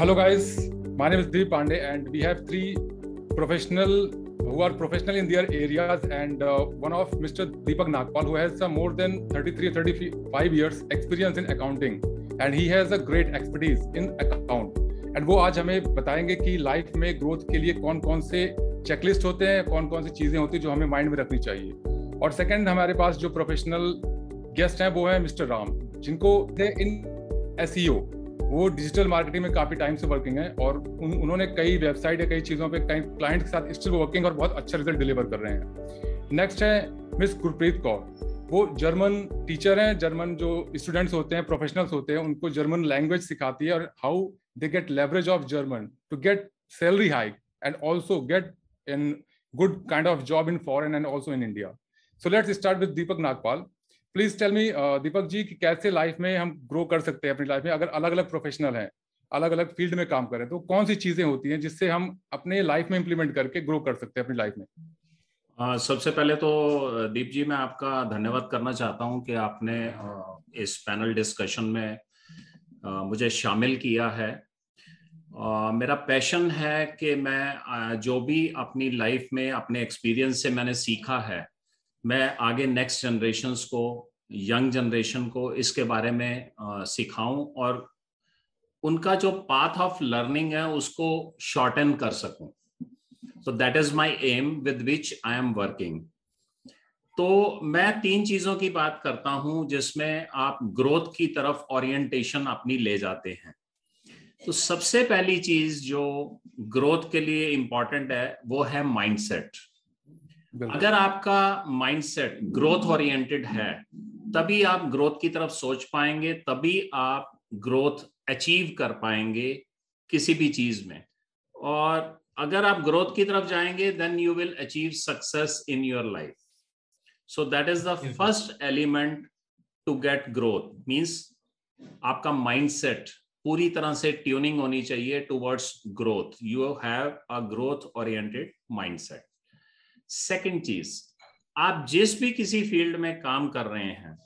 Hello, guys. My name is Deep Pandey, and we have three professional who are professional in their areas, and uh, one of Mr. Deepak Nagpal, who has uh, more than 33 35 years experience in accounting, and he has a great expertise in account. And वो आज हमें बताएँगे कि life में growth के लिए कौन कौन से चेकलिस्ट होते हैं कौन कौन सी चीज़ें होती हैं जो हमें माइंड में रखनी चाहिए और सेकंड हमारे पास जो प्रोफेशनल गेस्ट हैं वो है मिस्टर राम जिनको इन एस वो डिजिटल मार्केटिंग में काफ़ी टाइम से वर्किंग है और उन, उन्होंने कई वेबसाइट या कई चीज़ों पे कई क्लाइंट के साथ स्टिल वर्किंग और बहुत अच्छा रिज़ल्ट डिलीवर कर रहे हैं। नेक्स्ट है मिस गुरप्रीत कौर वो जर्मन टीचर हैं जर्मन जो स्टूडेंट्स होते हैं प्रोफेशनल्स होते हैं उनको जर्मन लैंग्वेज सिखाती है और how they get leverage of German to get salary hike and also get in good kind of job in foreign and also in India so let's start with Deepak Nagpal please tell me Deepak ji कि कैसे life में हम grow कर सकते हैं अपनी life में? अगर अलग अलग प्रोफेशनल हैं अलग अलग फ़ील्ड में काम करें तो कौन सी चीज़ें होती हैं जिससे हम अपने लाइफ में इंप्लीमेंट करके ग्रो कर सकते हैं अपनी लाइफ में? सबसे पहले तो दीप जी मैं आपका धन्यवाद करना चाहता हूँ कि आपने इस पैनल डिस्कशन में मुझे शामिल किया है। uh, मेरा पैशन है कि मैं uh, जो भी अपनी लाइफ में अपने एक्सपीरियंस से मैंने सीखा है मैं आगे नेक्स्ट जनरेशन को यंग जनरेशन को इसके बारे में सिखाऊं और उनका जो पाथ ऑफ़ लर्निंग है उसको शॉर्टन कर सकूँ। तो that is my aim with which I am working तो मैं तीन चीज़ों की बात करता हूँ जिसमें आप ग्रोथ की तरफ़ ओरिएंटेशन अपनी ले जाते हैं। तो सबसे पहली चीज़ जो ग्रोथ के लिए इंपॉर्टेंट है वो है माइंडसेट अगर आपका माइंडसेट ग्रोथ ओरिएंटेड है तभी आप ग्रोथ की तरफ़ सोच पाएँगे तभी आप ग्रोथ अचीव कर पाएँगे किसी भी चीज़ में। और अगर आप ग्रोथ की तरफ़ जाएँगे then you will achieve success in your life so that is the first element to get growth means आपका माइंडसेट पूरी तरह से ट्यूनिंग होनी चाहिए towards growth you have a growth oriented mindset second चीज़, आप जिस भी किसी फ़ील्ड में काम कर रहे हैं,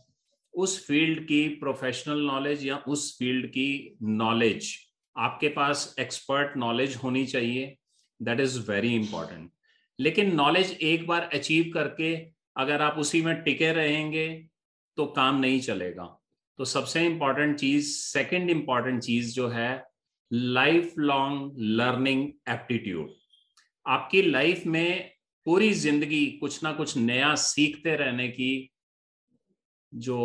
उस फ़ील्ड की प्रोफेशनल नॉलेज या उस फ़ील्ड की नॉलेज आपके पास एक्सपर्ट नॉलेज होनी चाहिए। दैट इज़ वेरी इंपॉर्टेंट लेकिन नॉलेज एक बार अचीव करके, अगर आप उसी में टिके रहेंगे तो काम नहीं चलेगा। तो सबसे इंपॉर्टेंट चीज़ सेकंड इंपॉर्टेंट चीज़ जो है लाइफ लॉन्ग लर्निंग एप्टीट्यूड आपकी लाइफ में पूरी ज़िंदगी कुछ ना कुछ नया सीखते रहने की जो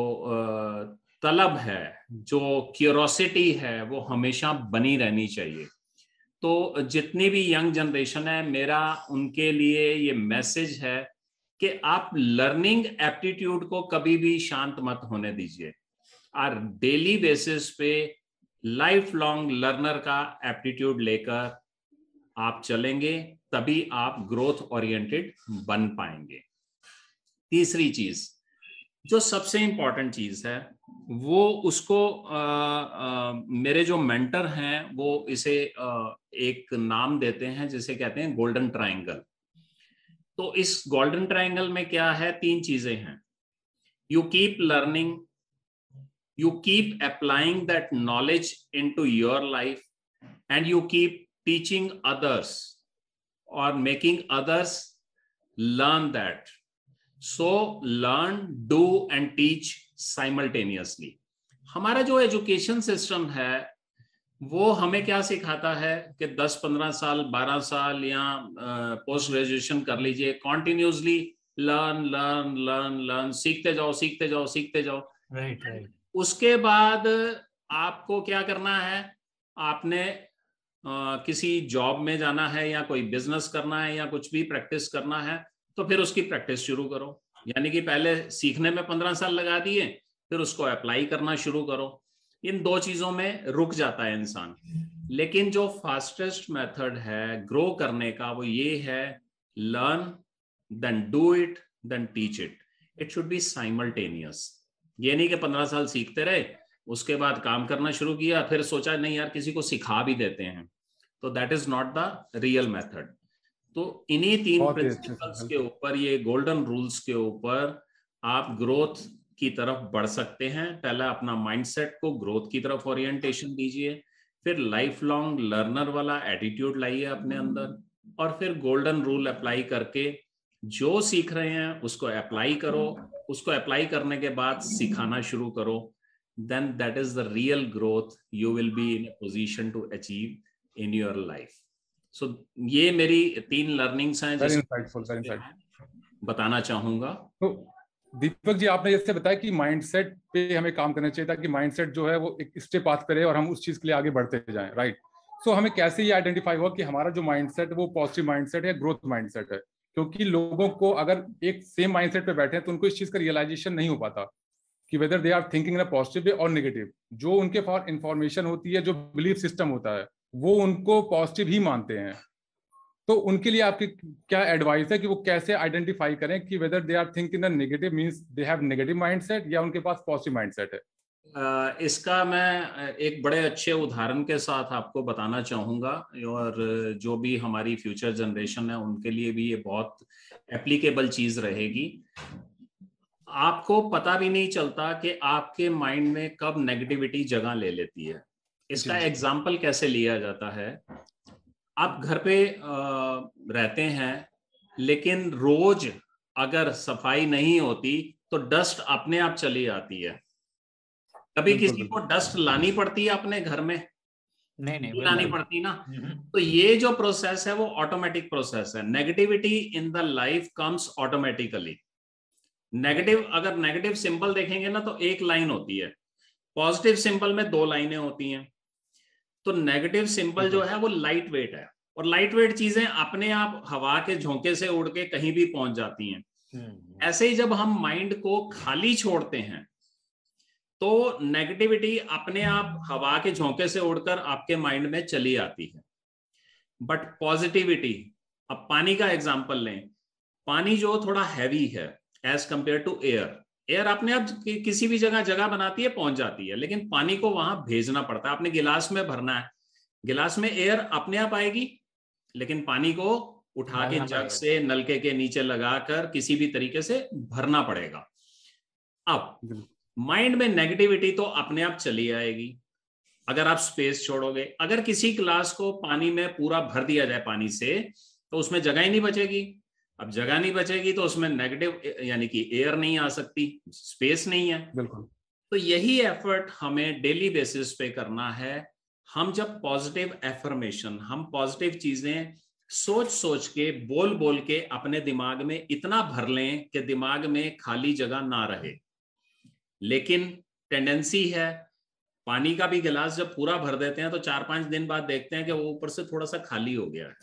तलब है, जो क्यूरोसिटी है, वो हमेशा बनी रहनी चाहिए। तो जितनी भी यंग जनरेशन है, मेरा, उनके लिए ये मैसेज है कि आप लर्निंग एप्टीट्यूड को कभी भी शांत मत होने दीजिए। और डेली बेसिस पे लाइफ लॉन्ग लर्नर का एप्टीट्यूड लेकर आप चलेंगे। तभी आप ग्रोथ ओरिएंटेड बन पाएँगे। तीसरी चीज़ जो सबसे इंपॉर्टेंट चीज़ है वो उसको आ, आ, मेरे जो मेंटर हैं वो इसे आ, एक नाम देते हैं जिसे कहते हैं गोल्डन ट्राइंगल तो इस गोल्डन ट्राइंगल में क्या है? तीन चीज़ें हैं। You keep learning you keep applying that knowledge into your life and you keep teaching others or making others learn that. So learn, do and teach simultaneously. हमारा जो एजुकेशन सिस्टम है वो हमें क्या सिखाता है कि 10-15 साल 12 साल या पोस्ट ग्रेजुएशन कर लीजिए continuously learn learn learn learn सीखते जाओ सीखते जाओ सीखते जाओ राइट right, राइट right. उसके बाद आपको क्या करना है आपने किसी जॉब में जाना है या कोई बिज़नेस करना है या कुछ भी प्रैक्टिस करना है तो फिर उसकी प्रैक्टिस शुरू करो। यानी कि पहले सीखने में पंद्रह साल लगा दिए, फिर उसको अप्लाई करना शुरू करो। इन दो चीज़ों में रुक जाता है इंसान। लेकिन जो फास्टेस्ट मेथड है ग्रो करने का, वो ये है learn then do it then teach it it should be simultaneous ये नहीं कि पंद्रह साल सीखते रहे उसके बाद काम करना शुरू किया फिर सोचा नहीं यार किसी को सिखा भी देते हैं। तो that is not the real method तो इन्हीं तीन प्रिंसिपल्स के ऊपर ये गोल्डन रूल्स के ऊपर आप ग्रोथ की तरफ़ बढ़ सकते हैं। पहला अपना माइंडसेट को ग्रोथ की तरफ़ ओरिएंटेशन दीजिए। फिर लाइफ लॉन्ग लर्नर वाला एटीट्यूड लाइए अपने अंदर और फिर गोल्डन रूल अप्लाई करके जो सीख रहे हैं उसको अप्लाई करो। उसको अप्लाई करने के बाद सिखाना शुरू करो। Then that is the real growth you will be in position to achieve in your life so ये मेरी तीन लर्निंग्स हैं बताना चाहूँगा। तो दीपक जी आपने जैसे बताया कि माइंडसेट पे हमें काम करना चाहिए ताकि माइंडसेट जो है वो एक स्टेप पास करे और हम उस चीज़ के लिए आगे बढ़ते जाएँ राइट सो so, हमें कैसे ये आइडेंटिफाई हुआ कि हमारा जो माइंडसेट वो पॉजिटिव माइंडसेट है ग्रोथ माइंडसेट है? क्योंकि लोगों को अगर एक सेम माइंडसेट पे बैठे हैं तो उनको इस चीज़ का रियलाइजेशन नहीं हो पाता। कि whether they are thinking in a positive way और नेगेटिव जो उनके पास इंफॉर्मेशन होती है, जो बिलीफ सिस्टम होता है, वो उनको पॉजिटिव ही मानते हैं। तो उनके लिए आपकी क्या एडवाइस है कि वो कैसे आइडेंटिफाई करें कि whether they are thinking in negative means they have negative mindset या उनके पास पॉजिटिव माइंडसेट है? इसका मैं एक बड़े अच्छे उदाहरण के साथ आपको बताना चाहूँगा और जो भी हमारी फ्यूचर जनरेशन है, उनके लिए भी ये बहुत एप्लीकेबल चीज़ रहेगी। आपको पता भी नहीं चलता कि आपके माइंड में कब नेगेटिविटी जगह ले लेती है। इसका एग्ज़ाम्पल कैसे लिया जाता है? आप घर पे रहते हैं लेकिन रोज अगर सफ़ाई नहीं होती तो डस्ट अपने आप चली आती है। कभी किसी को डस्ट लानी पड़ती है अपने घर में? नहीं नहीं लानी पड़ती ना? हम्म, हम्म। तो ये जो प्रोसेस है वो ऑटोमेटिक प्रोसेस है। Negativity in the life comes automatically negative अगर नेगेटिव सिंबल देखेंगे ना तो एक लाइन होती है। पॉजिटिव सिंबल में दो लाइनें होती हैं। तो नेगेटिव सिंबल जो है वो लाइट वेट है। और लाइट वेट चीज़ें अपने आप हवा के झोंके से उड़ के कहीं भी पहुँच जाती हैं। हम्म, ऐसे ही जब हम माइंड को खाली छोड़ते हैं तो नेगेटिविटी अपने आप हवा के झोंके से उड़कर आपके माइंड में चली आती है। बट पॉजिटिविटी अब पानी का एग्ज़ाम्पल लें। पानी जो थोड़ा हैवी है as compare to air air अपने आप किसी भी जगह जगह बनाती है पहुँच जाती है लेकिन पानी को वहाँ भेजना पड़ता है। अपने गिलास में भरना है। गिलास में एयर अपने आप आएगी लेकिन पानी को उठा के जग से नलके के नीचे लगाकर किसी भी तरीके से भरना पड़ेगा। अब माइंड में नेगेटिविटी तो अपने आप चली आएगी। अगर आप स्पेस छोड़ोगे अगर किसी क्लास को पानी में पूरा भर दिया जाए पानी से तो उसमें जगह ही नहीं बचेगी। अब जगह नहीं बचेगी तो उसमें नेगेटिव यानी कि एयर नहीं आ सकती स्पेस नहीं है। बिल्कुल। तो यही एफर्ट हमें डेली बेसिस पे करना है। हम जब पॉजिटिव एफर्मेशन हम पॉजिटिव चीज़ें सोच सोच के बोल बोल के अपने दिमाग में इतना भर लें कि दिमाग में खाली जगह ना रहे। लेकिन टेंडेंसी है पानी का भी गिलास जब पूरा भर देते हैं तो चार पाँच दिन बाद देखते हैं कि वो ऊपर से थोड़ा सा खाली हो गया है।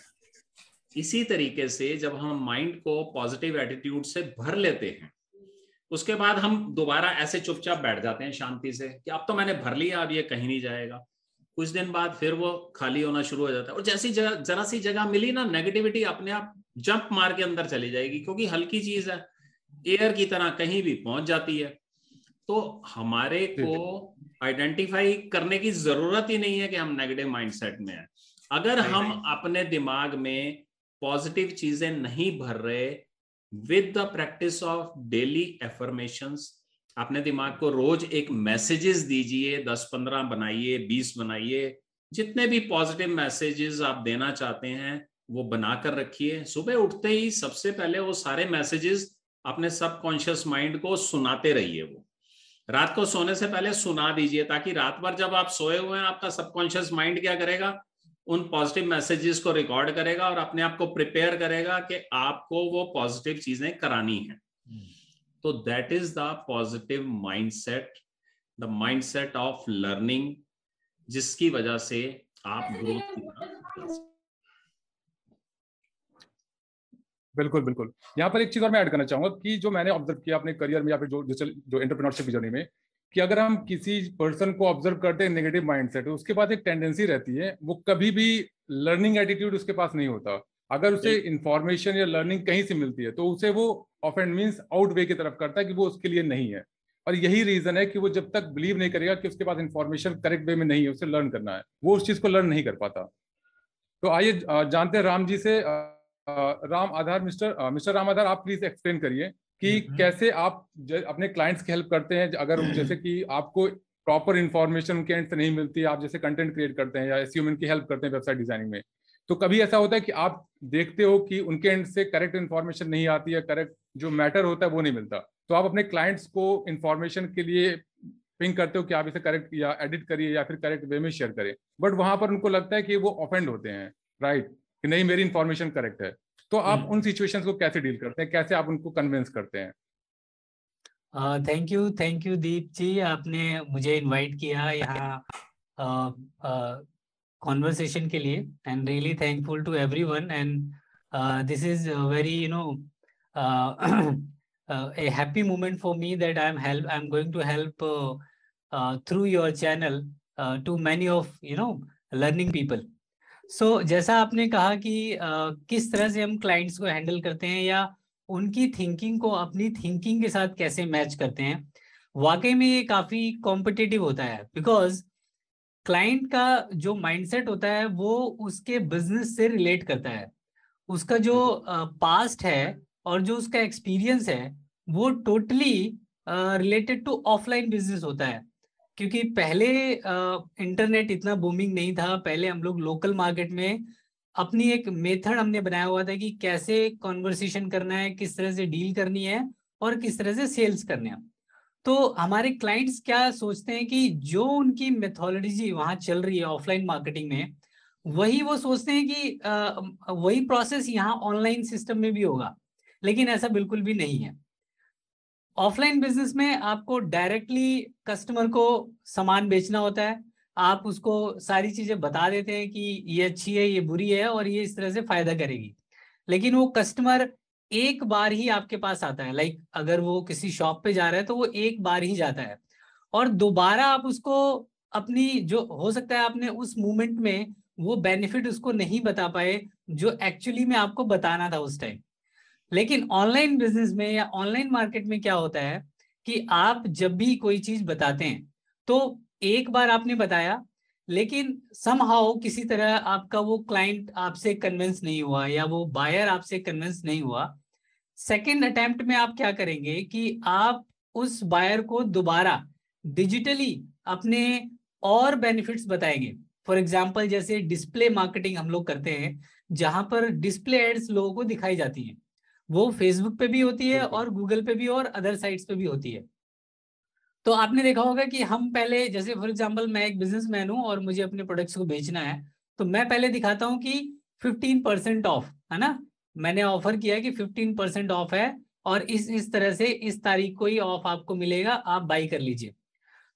इसी तरीके से जब हम माइंड को पॉजिटिव एटीट्यूड से भर लेते हैं उसके बाद हम दोबारा ऐसे चुपचाप बैठ जाते हैं शांति से कि अब तो मैंने भर लिया अब ये कहीं नहीं जाएगा। कुछ दिन बाद फिर वो खाली होना शुरू हो जाता है और जैसी जगह जरा सी जगह मिली ना नेगेटिविटी अपने आप जंप मार के अंदर चली जाएगी क्योंकि हल्की चीज़ है। एयर की तरह कहीं भी पहुँच जाती है। तो हमारे को आइडेंटिफाई करने की ज़रूरत ही नहीं है कि हम नेगेटिव माइंडसेट में है। अगर हम अपने दिमाग में पॉजिटिव चीज़ें नहीं भर रहे with the practice of daily affirmation अपने दिमाग को रोज एक मैसेजेस दीजिए, दस पंद्रह बनाइए, बीस बनाइए, जितने भी पॉजिटिव मैसेजेस आप देना चाहते हैं, वो बनाकर रखिए। सुबह उठते ही सबसे पहले वो सारे मैसेजेस अपने सबकॉन्शियस माइंड को सुनाते रहिए वो। रात को सोने से पहले सुना दीजिए, ताकि रात भर जब आप सोए हुए हैं, आपका सबकॉन्शियस माइंड क्या करेगा? उन पॉजिटिव मैसेजेस को रिकॉर्ड करेगा और अपने आप को प्रिपेयर करेगा कि आपको वो पॉजिटिव चीज़ें करानी है। तो that is the positive mindset the mindset of learning जिसकी वजह से आप ग्रोथ बिल्कुल बिल्कुल। यहाँ पर एक चीज़ और मैं ऐड करना चाहूँगा कि जो मैंने ऑब्ज़र्व किया अपने करियर में या फिर जो जो एंटरप्रेन्योरशिप जर्नी में कि अगर हम किसी पर्सन को ऑब्ज़र्व करते हैं नेगेटिव माइंडसेट उसके पास एक टेंडेंसी रहती है वो कभी भी लर्निंग एटीट्यूड उसके पास नहीं होता। अगर उसे इंफॉर्मेशन या लर्निंग कहीं से मिलती है तो उसे वो off and means out way की तरफ़ करता है कि वो उसके लिए नहीं है। और यही रीजन है कि वो जब तक बिलीव नहीं करेगा कि उसके पास इंफॉर्मेशन करेक्ट वे में नहीं है उसे लर्न करना है। वो उस चीज़ को लर्न नहीं कर पाता। तो आइए जानते हैं राम जी से राम आधार मिस्टर मिस्टर राम आधार आप प्लीज़ एक्सप्लेन करिए। कि हम्म, हम्म। कैसे आप अपने क्लाइंट्स की हेल्प करते हैं अगर जैसे कि आपको प्रॉपर इन्फॉर्मेशन उनके एंड से नहीं मिलती आप जैसे कंटेंट क्रिएट करते हैं या एस की हेल्प करते हैं वेबसाइट डिज़ाइनिंग में तो कभी ऐसा होता है कि आप देखते हो कि उनके एंड से करेक्ट इन्फॉर्मेशन नहीं आती है करेक्ट जो मैटर होता है वो नहीं मिलता तो आप अपने क्लाइंट्स को इन्फॉर्मेशन के लिए पिंग करते हो कि आप इसे करेक्ट या एडिट करिए या फिर करेक्ट वे में शेयर करें बट वहाँ पर उनको लगता है कि वो ऑफेंड होते हैं राइट कि नहीं मेरी इन्फॉर्मेशन करेक्ट है। तो आप हम्म। उन सिचुएशन को कैसे डील करते हैं कैसे आप उनको कन्विंस करते हैं thank you thank you Deep ji आपने मुझे इनवाइट किया यहाँ कॉन्वर्सेशन के लिए and really thankful to everyone and this is very you know a happy moment for me that I'm help I'm going to help uh, uh, through your channel uh, to many of you know learning people. So so, जैसा आपने कहा कि uh, किस तरह से हम clients को handle करते हैं या उनकी थिंकिंग को अपनी थिंकिंग के साथ कैसे मैच करते हैं वाकई में ये काफ़ी कॉम्पिटिटिव होता है। बिकॉज़ क्लाइंट का जो माइंडसेट होता है वो उसके बिज़नेस से रिलेट करता है। उसका जो पास्ट uh, है और जो उसका एक्सपीरियंस है वो totally related to offline business होता है। क्योंकि पहले इंटरनेट इतना बूमिंग नहीं था। पहले हम लोग लोकल मार्केट में अपनी एक मेथड हमने बनाया हुआ था कि कैसे कॉन्वर्सेशन करना है, किस तरह से डील करनी है और किस तरह से सेल्स करने हैं। तो हमारे क्लाइंट्स क्या सोचते हैं कि जो उनकी मेथोलॉजी वहाँ चल रही है ऑफलाइन मार्केटिंग में, वही वो सोचते हैं कि वही प्रोसेस यहाँ ऑनलाइन सिस्टम में भी होगा। लेकिन ऐसा बिल्कुल भी नहीं है। ऑफलाइन बिज़नेस में आपको डायरेक्टली कस्टमर को सामान बेचना होता है। आप उसको सारी चीज़ें बता देते हैं कि ये अच्छी है, ये बुरी है और ये इस तरह से फ़ायदा करेगी। लेकिन वो कस्टमर एक बार ही आपके पास आता है। लाइक अगर वो किसी शॉप पे जा रहा है तो वो एक बार ही जाता है। और दोबारा आप उसको अपनी जो हो सकता है आपने उस मोमेंट में वो बेनिफिट उसको नहीं बता पाए जो एक्चुअली में आपको बताना था उस टाइम। लेकिन ऑनलाइन बिज़नेस में या ऑनलाइन मार्केट में क्या होता है कि आप जब भी कोई चीज़ बताते हैं तो एक बार आपने बताया, लेकिन समहाउ किसी तरह आपका वो क्लाइंट आपसे कन्विंस नहीं हुआ या वो बायर आपसे कन्विंस नहीं हुआ सेकेंड अटेम्प्ट में आप क्या करेंगे कि आप उस बायर को दोबारा डिजिटली अपने और बेनिफिट्स बताएँगे। फॉर एग्ज़ाम्पल जैसे डिस्प्ले मार्केटिंग हम लोग करते हैं, जहाँ पर डिस्प्ले एड्स लोगों को दिखाई जाती हैं। वो फेसबुक पे भी होती है और गूगल पे भी और अदर साइट्स पे भी होती है। तो आपने देखा होगा कि हम पहले जैसे फॉर एग्जांपल मैं एक बिजनेसमैन हूँ और मुझे अपने प्रोडक्ट्स को बेचना है तो मैं पहले दिखाता हूँ कि 15 परसेंट ऑफ़ है ना? मैंने ऑफ़र किया कि 15 परसेंट ऑफ़ है और इस इस तरह से इस तारीख को ही ऑफ़ आपको मिलेगा आप बाई कर लीजिए।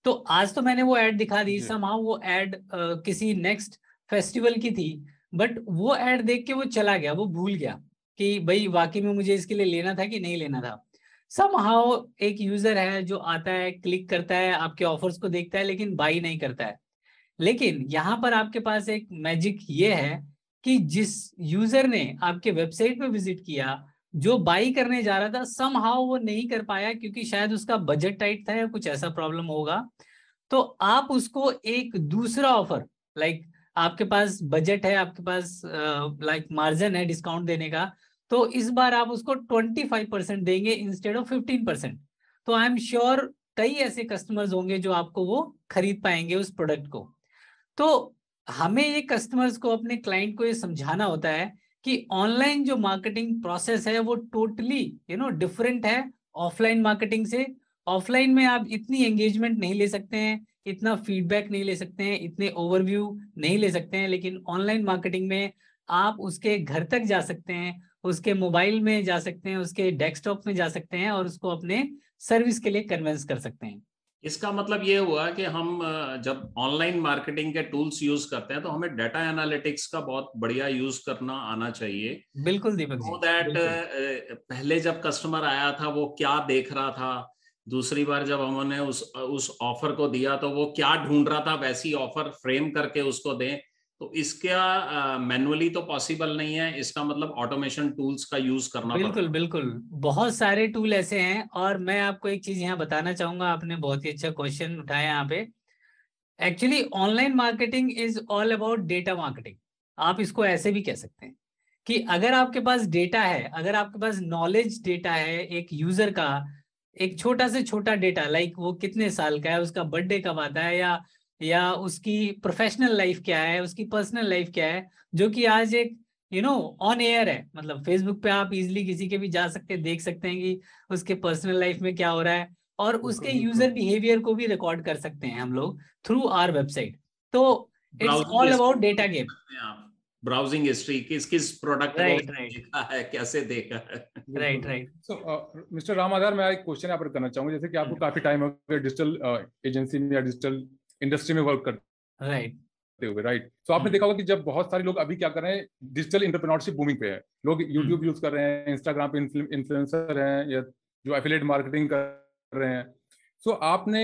तो आज तो मैंने वो एड दिखा दी समाउ वो एड किसी नेक्स्ट फेस्टिवल की थी बट वो एड देख के वो चला गया वो भूल गया। कि भाई वाकई में मुझे इसके लिए लेना था कि नहीं लेना था? सम हाउ एक यूज़र है जो आता है क्लिक करता है, आपके ऑफर्स को देखता है, लेकिन बाई नहीं करता है। लेकिन यहाँ पर आपके पास एक मैजिक ये है कि जिस यूज़र ने आपके वेबसाइट पे विज़िट किया, जो बाई करने जा रहा था सम हाउ वो नहीं कर पाया क्योंकि शायद उसका बजट टाइट था या कुछ ऐसा प्रॉब्लम होगा। तो आप उसको एक दूसरा ऑफ़र लाइक आपके पास बजट है, आपके पास लाइक मार्जिन है डिस्काउंट देने का तो इस बार आप उसको 25 परसेंट देंगे इंस्टेड ऑफ़ 15 परसेंट तो आई एम श्योर कई ऐसे कस्टमर्स होंगे जो आपको वो खरीद पाएँगे उस प्रोडक्ट को। तो हमें ये कस्टमर्स को, अपने क्लाइंट को ये समझाना होता है कि ऑनलाइन जो मार्केटिंग प्रोसेस है वो टोटली यू नो डिफरेंट है ऑफलाइन मार्केटिंग से। ऑफलाइन में आप इतनी एंगेजमेंट नहीं ले सकते हैं, इतना फीडबैक नहीं ले सकते हैं, इतने ओवरव्यू नहीं ले सकते हैं, लेकिन ऑनलाइन मार्केटिंग में आप उसके घर तक जा सकते हैं उसके मोबाइल में जा सकते हैं उसके डेस्कटॉप में जा सकते हैं और उसको अपने सर्विस के लिए कन्वेंस कर सकते हैं। इसका मतलब ये हुआ कि हम जब ऑनलाइन मार्केटिंग के टूल्स यूज़ करते हैं तो हमें डाटा एनालिटिक्स का बहुत बढ़िया यूज़ करना आना चाहिए। बिल्कुल दीपक जी दैट पहले जब कस्टमर आया था वो क्या देख रहा था? दूसरी बार जब हमने उस उस ऑफ़र को दिया तो वो क्या ढूंढ रहा था? वैसी ऑफ़र फ्रेम करके उसको दें। तो इसका मैनुअली तो पॉसिबल नहीं है इसका मतलब ऑटोमेशन टूल्स का यूज़ करना बिल्कुल बिल्कुल। बहुत सारे टूल ऐसे हैं और मैं आपको एक चीज़ यहाँ बताना चाहूँगा आपने बहुत ही अच्छा क्वेश्चन उठाया यहाँ पे। Actually online marketing is all about data marketing आप इसको ऐसे भी कह सकते हैं कि अगर आपके पास डेटा है अगर आपके पास नॉलेज डेटा है एक यूज़र का एक छोटा से छोटा डेटा लाइक वो कितने साल का है उसका बर्थडे कब आता है या या उसकी प्रोफेशनल लाइफ क्या है उसकी पर्सनल लाइफ क्या है जो कि आज एक यू नो ऑन एयर है। मतलब फेसबुक पे आप इजिली किसी के भी जा सकते हैं देख सकते हैं कि उसके पर्सनल लाइफ में क्या हो रहा है और उसके यूज़र बिहेवियर को भी रिकॉर्ड कर सकते हैं हम लोग थ्रू आर वेबसाइट तो it's all about data game browsing history किस किस प्रोडक्ट right, right. देखा है कैसे देखा है। Right right so mister Ram Aadhar मैं एक क्वेश्चन यहाँ पर करना चाहूँगा जैसे कि आपको हम्म। काफ़ी टाइम हो गया डिजिटल एजेंसी में या डिजिटल इंडस्ट्री में वर्क करते राइट हुए राइट तो आपने हम्म। देखा होगा कि जब बहुत सारे लोग अभी क्या कर रहे हैं डिजिटल इंटरप्रेन्योरशिप बूमिंग पे है। लोग यूट्यूब यूज़ कर रहे हैं इंस्टाग्राम पे इन्फ्लुएंसर हैं या जो एफिलेट मार्केटिंग कर रहे हैं। सो आपने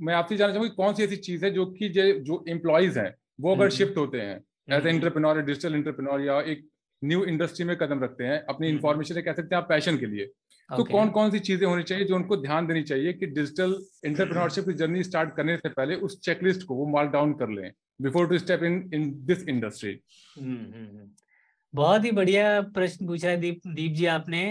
मैं आपसे जानना चाहूँगा कौन सी ऐसी चीज़ है जो कि जो एम्प्लॉयज़ हैं वो अगर। शिफ्ट होते हैं as a entrepreneur digital entrepreneur या एक न्यू इंडस्ट्री में कदम रखते हैं अपनी। इन्फॉर्मेशन कह सकते हैं आप पैशन के लिए। तो Okay. कौन कौन सी चीज़ें होनी चाहिए जो उनको ध्यान देनी चाहिए कि डिजिटल इंटरप्रेन्योरशिप की जर्नी स्टार्ट करने से पहले उस चेकलिस्ट को वो मार्क डाउन कर लें before to step in in this industry. बहुत ही बढ़िया प्रश्न पूछा है दीप दीप जी आपने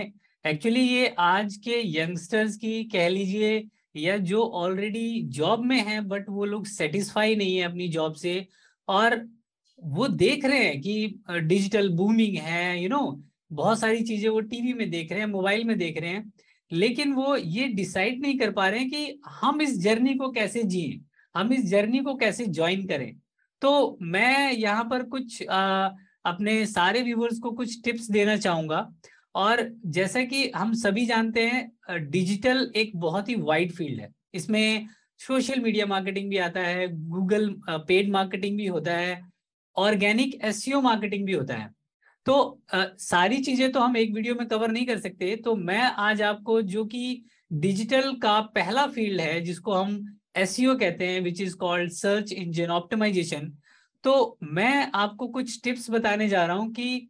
एक्चुअली ये आज के यंगस्टर्स की कह लीजिए या जो ऑलरेडी जॉब में है बट वो लोग सेटिस्फाई नहीं है अपनी जॉब से और वो देख रहे हैं कि डिजिटल बूमिंग है यू you नो know, बहुत सारी चीज़ें वो टीवी में देख रहे हैं मोबाइल में देख रहे हैं लेकिन वो ये डिसाइड नहीं कर पा रहे हैं कि हम इस जर्नी को कैसे जिए हम इस जर्नी को कैसे ज्वाइन करें। तो मैं यहाँ पर कुछ आ, अपने सारे व्यूवर्स को कुछ टिप्स देना चाहूँगा। और जैसा कि हम सभी जानते हैं डिजिटल एक बहुत ही वाइड फ़ील्ड है। इसमें सोशल मीडिया मार्केटिंग भी आता है गूगल पेड मार्केटिंग भी होता है ऑर्गेनिक एसईओ मार्केटिंग भी होता है। तो आ, सारी चीज़ें तो हम एक वीडियो में कवर नहीं कर सकते। तो मैं आज आपको जो कि डिजिटल का पहला फ़ील्ड है जिसको हम एस कहते हैं which is called search engine optimization तो मैं आपको कुछ टिप्स बताने जा रहा हूँ कि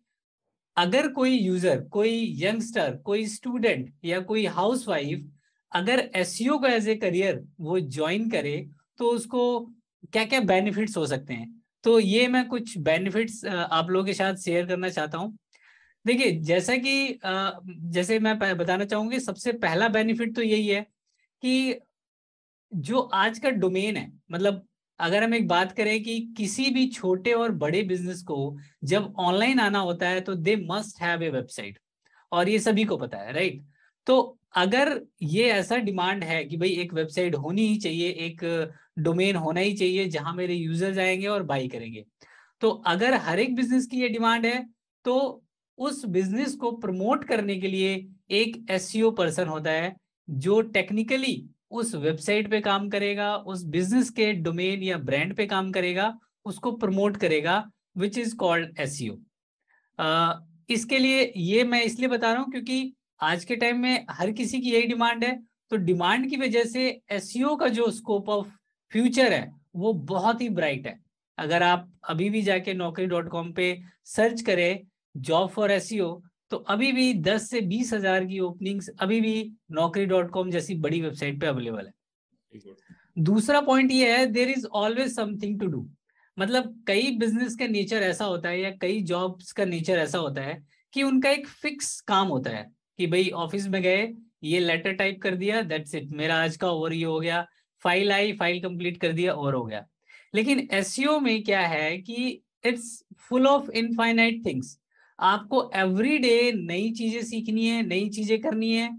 अगर कोई यूज़र कोई यंगस्टर कोई स्टूडेंट या कोई हाउसवाइफ अगर एस को एज ए करियर वो ज्वाइन करे तो उसको क्या क्या बेनिफिट्स हो सकते हैं? तो ये मैं कुछ बेनिफिट्स आप लोगों के साथ शेयर करना चाहता हूँ। देखिए, जैसा कि जैसे मैं बताना चाहूँगी, सबसे पहला बेनिफिट तो यही है कि जो आज का डोमेन है मतलब अगर हम एक बात करें कि किसी भी छोटे और बड़े बिज़नेस को जब ऑनलाइन आना होता है तो they must have a website और ये सभी को पता है राइट तो अगर ये ऐसा डिमांड है कि भाई एक वेबसाइट होनी ही चाहिए, एक डोमेन होना ही चाहिए जहाँ मेरे यूज़र्स आएँगे और बाई करेंगे तो अगर हर एक बिज़नेस की ये डिमांड है तो उस बिज़नेस को प्रमोट करने के लिए एक एस पर्सन होता है जो टेक्निकली उस वेबसाइट पे काम करेगा, उस बिज़नेस के डोमेन या ब्रांड पे काम करेगा, उसको प्रमोट करेगा विच इज़ कॉल्ड एस इसके लिए ये मैं इसलिए बता रहा हूँ क्योंकि आज के टाइम में हर किसी की यही डिमांड है। तो डिमांड की वजह से एस का जो स्कोप ऑफ़ फ्यूचर है, वो बहुत ही ब्राइट है। अगर आप अभी भी जाके नौकरी डॉट कॉम पे सर्च करें जॉब फॉर एस तो अभी भी 10 से बीस हज़ार की ओपनिंग्स अभी भी नौकरी डॉट कॉम जैसी बड़ी वेबसाइट पे अवेलेबल है। दूसरा पॉइंट ये है there is always something to do मतलब कई बिज़नेस का नेचर ऐसा होता है या कई जॉब्स का नेचर ऐसा होता है कि उनका एक फिक्स काम होता है। कि भाई ऑफ़िस में गए, ये लेटर टाइप कर दिया दैट्स इट मेरा आज का ओवर ये हो गया। फ़ाइल आई फ़ाइल कंप्लीट कर दिया और हो गया। लेकिन एस में क्या है कि it's full of infinite things आपको एवरी डे नई चीज़ें सीखनी है, नई चीज़ें करनी है।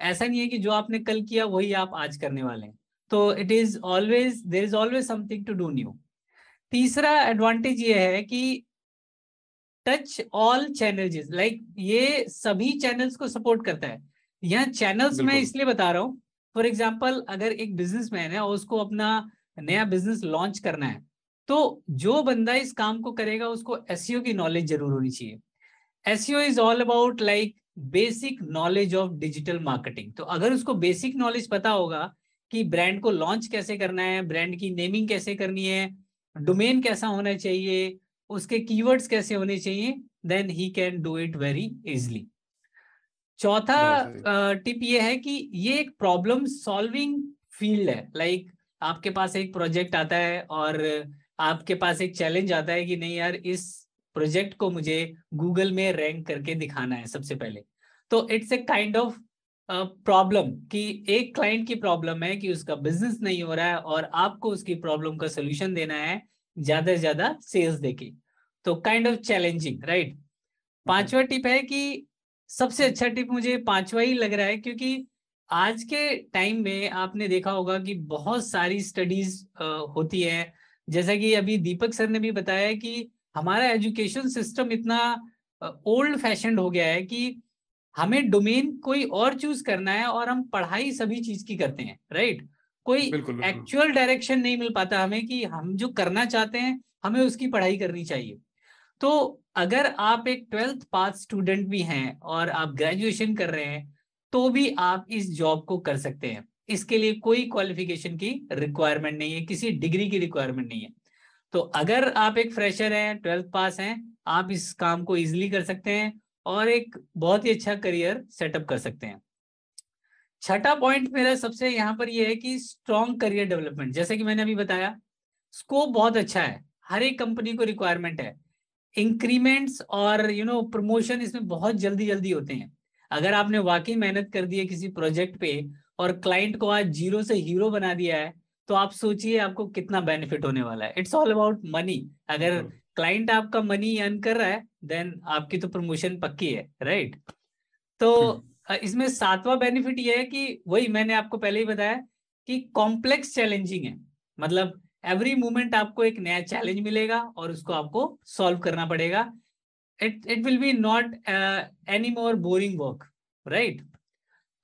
ऐसा नहीं है कि जो आपने कल किया, वही आप आज करने वाले हैं। तो it is always there is always something to do new तीसरा एडवांटेज ये है कि टच ऑल चैनल्स लाइक ये सभी चैनल्स को सपोर्ट करता है। यहाँ चैनल्स मैं इसलिए बता रहा हूँ फॉर एग्ज़ाम्पल अगर एक बिजनेसमैन है और उसको अपना नया बिज़नेस लॉन्च करना है तो जो बंदा इस काम को करेगा उसको एस की नॉलेज ज़रूर होनी चाहिए। As is all about like basic knowledge of digital marketing तो अगर उसको बेसिक नॉलेज पता होगा कि ब्रांड को लॉन्च कैसे करना है ब्रांड की नेमिंग कैसे करनी है डोमेन कैसा होना चाहिए उसके कीवर्ड्स कैसे होने चाहिए? Then he can do it very easily चौथा टिप ये है कि ये एक प्रॉब्लम सॉल्विंग फ़ील्ड है। लाइक like, आपके पास एक प्रोजेक्ट आता है और आपके पास एक चैलेंज आता है कि नहीं यार इस प्रोजेक्ट को मुझे गूगल में रैंक करके दिखाना है सबसे पहले। तो it's a kind of problem कि एक क्लाइंट की प्रॉब्लम है कि उसका बिज़नेस नहीं हो रहा है और आपको उसकी प्रॉब्लम का सोल्यूशन देना है। ज़्यादा से ज़्यादा सेल्स देके। तो काइंड ऑफ़ चैलेंजिंग राइट पांचवा टिप है कि सबसे अच्छा टिप मुझे पांचवा ही लग रहा है क्योंकि आज के टाइम में आपने देखा होगा कि बहुत सारी स्टडीज़ होती है। जैसा कि अभी दीपक सर ने भी बताया कि हमारा एजुकेशन सिस्टम इतना ओल्ड फ़ैशन हो गया है कि हमें डोमेन कोई और चूज़ करना है और हम पढ़ाई सभी चीज़ की करते हैं राइट कोई एक्चुअल डायरेक्शन नहीं मिल पाता हमें कि हम जो करना चाहते हैं हमें उसकी पढ़ाई करनी चाहिए। तो अगर आप एक ट्वेल्थ पास स्टूडेंट भी हैं और आप ग्रेजुएशन कर रहे हैं तो भी आप इस जॉब को कर सकते हैं। इसके लिए कोई क्वालिफिकेशन की रिक्वायरमेंट नहीं है किसी डिग्री की रिक्वायरमेंट नहीं है। तो अगर आप एक फ्रेशर हैं ट्वेल्थ पास हैं आप इस काम को इजिली कर सकते हैं और एक बहुत ही अच्छा करियर सेटअप कर सकते हैं। छठा पॉइंट मेरा सबसे यहाँ पर यह है कि स्ट्रॉन्ग करियर डेवलपमेंट जैसे कि मैंने अभी बताया स्कोप बहुत अच्छा है हर एक कंपनी को रिक्वायरमेंट है। इंक्रीमेंट्स और यू नो प्रमोशन इसमें बहुत जल्दी जल्दी होते हैं। अगर आपने वाकई मेहनत कर दी है किसी प्रोजेक्ट पे और क्लाइंट को आज ज़ीरो से हीरो बना दिया है तो आप सोचिए आपको कितना बेनिफिट होने वाला है। इट्स ऑल अबाउट मनी अगर क्लाइंट आपका मनी अर्न कर रहा है देन आपकी तो प्रमोशन पक्की है राइट right? तो हम्म। इसमें सातवां बेनिफिट ये है कि वही मैंने आपको पहले ही बताया कि कॉम्प्लेक्स चैलेंजिंग है। मतलब एवरी मोमेंट आपको एक नया चैलेंज मिलेगा और उसको आपको सॉल्व करना पड़ेगा। It it will be not any more boring work right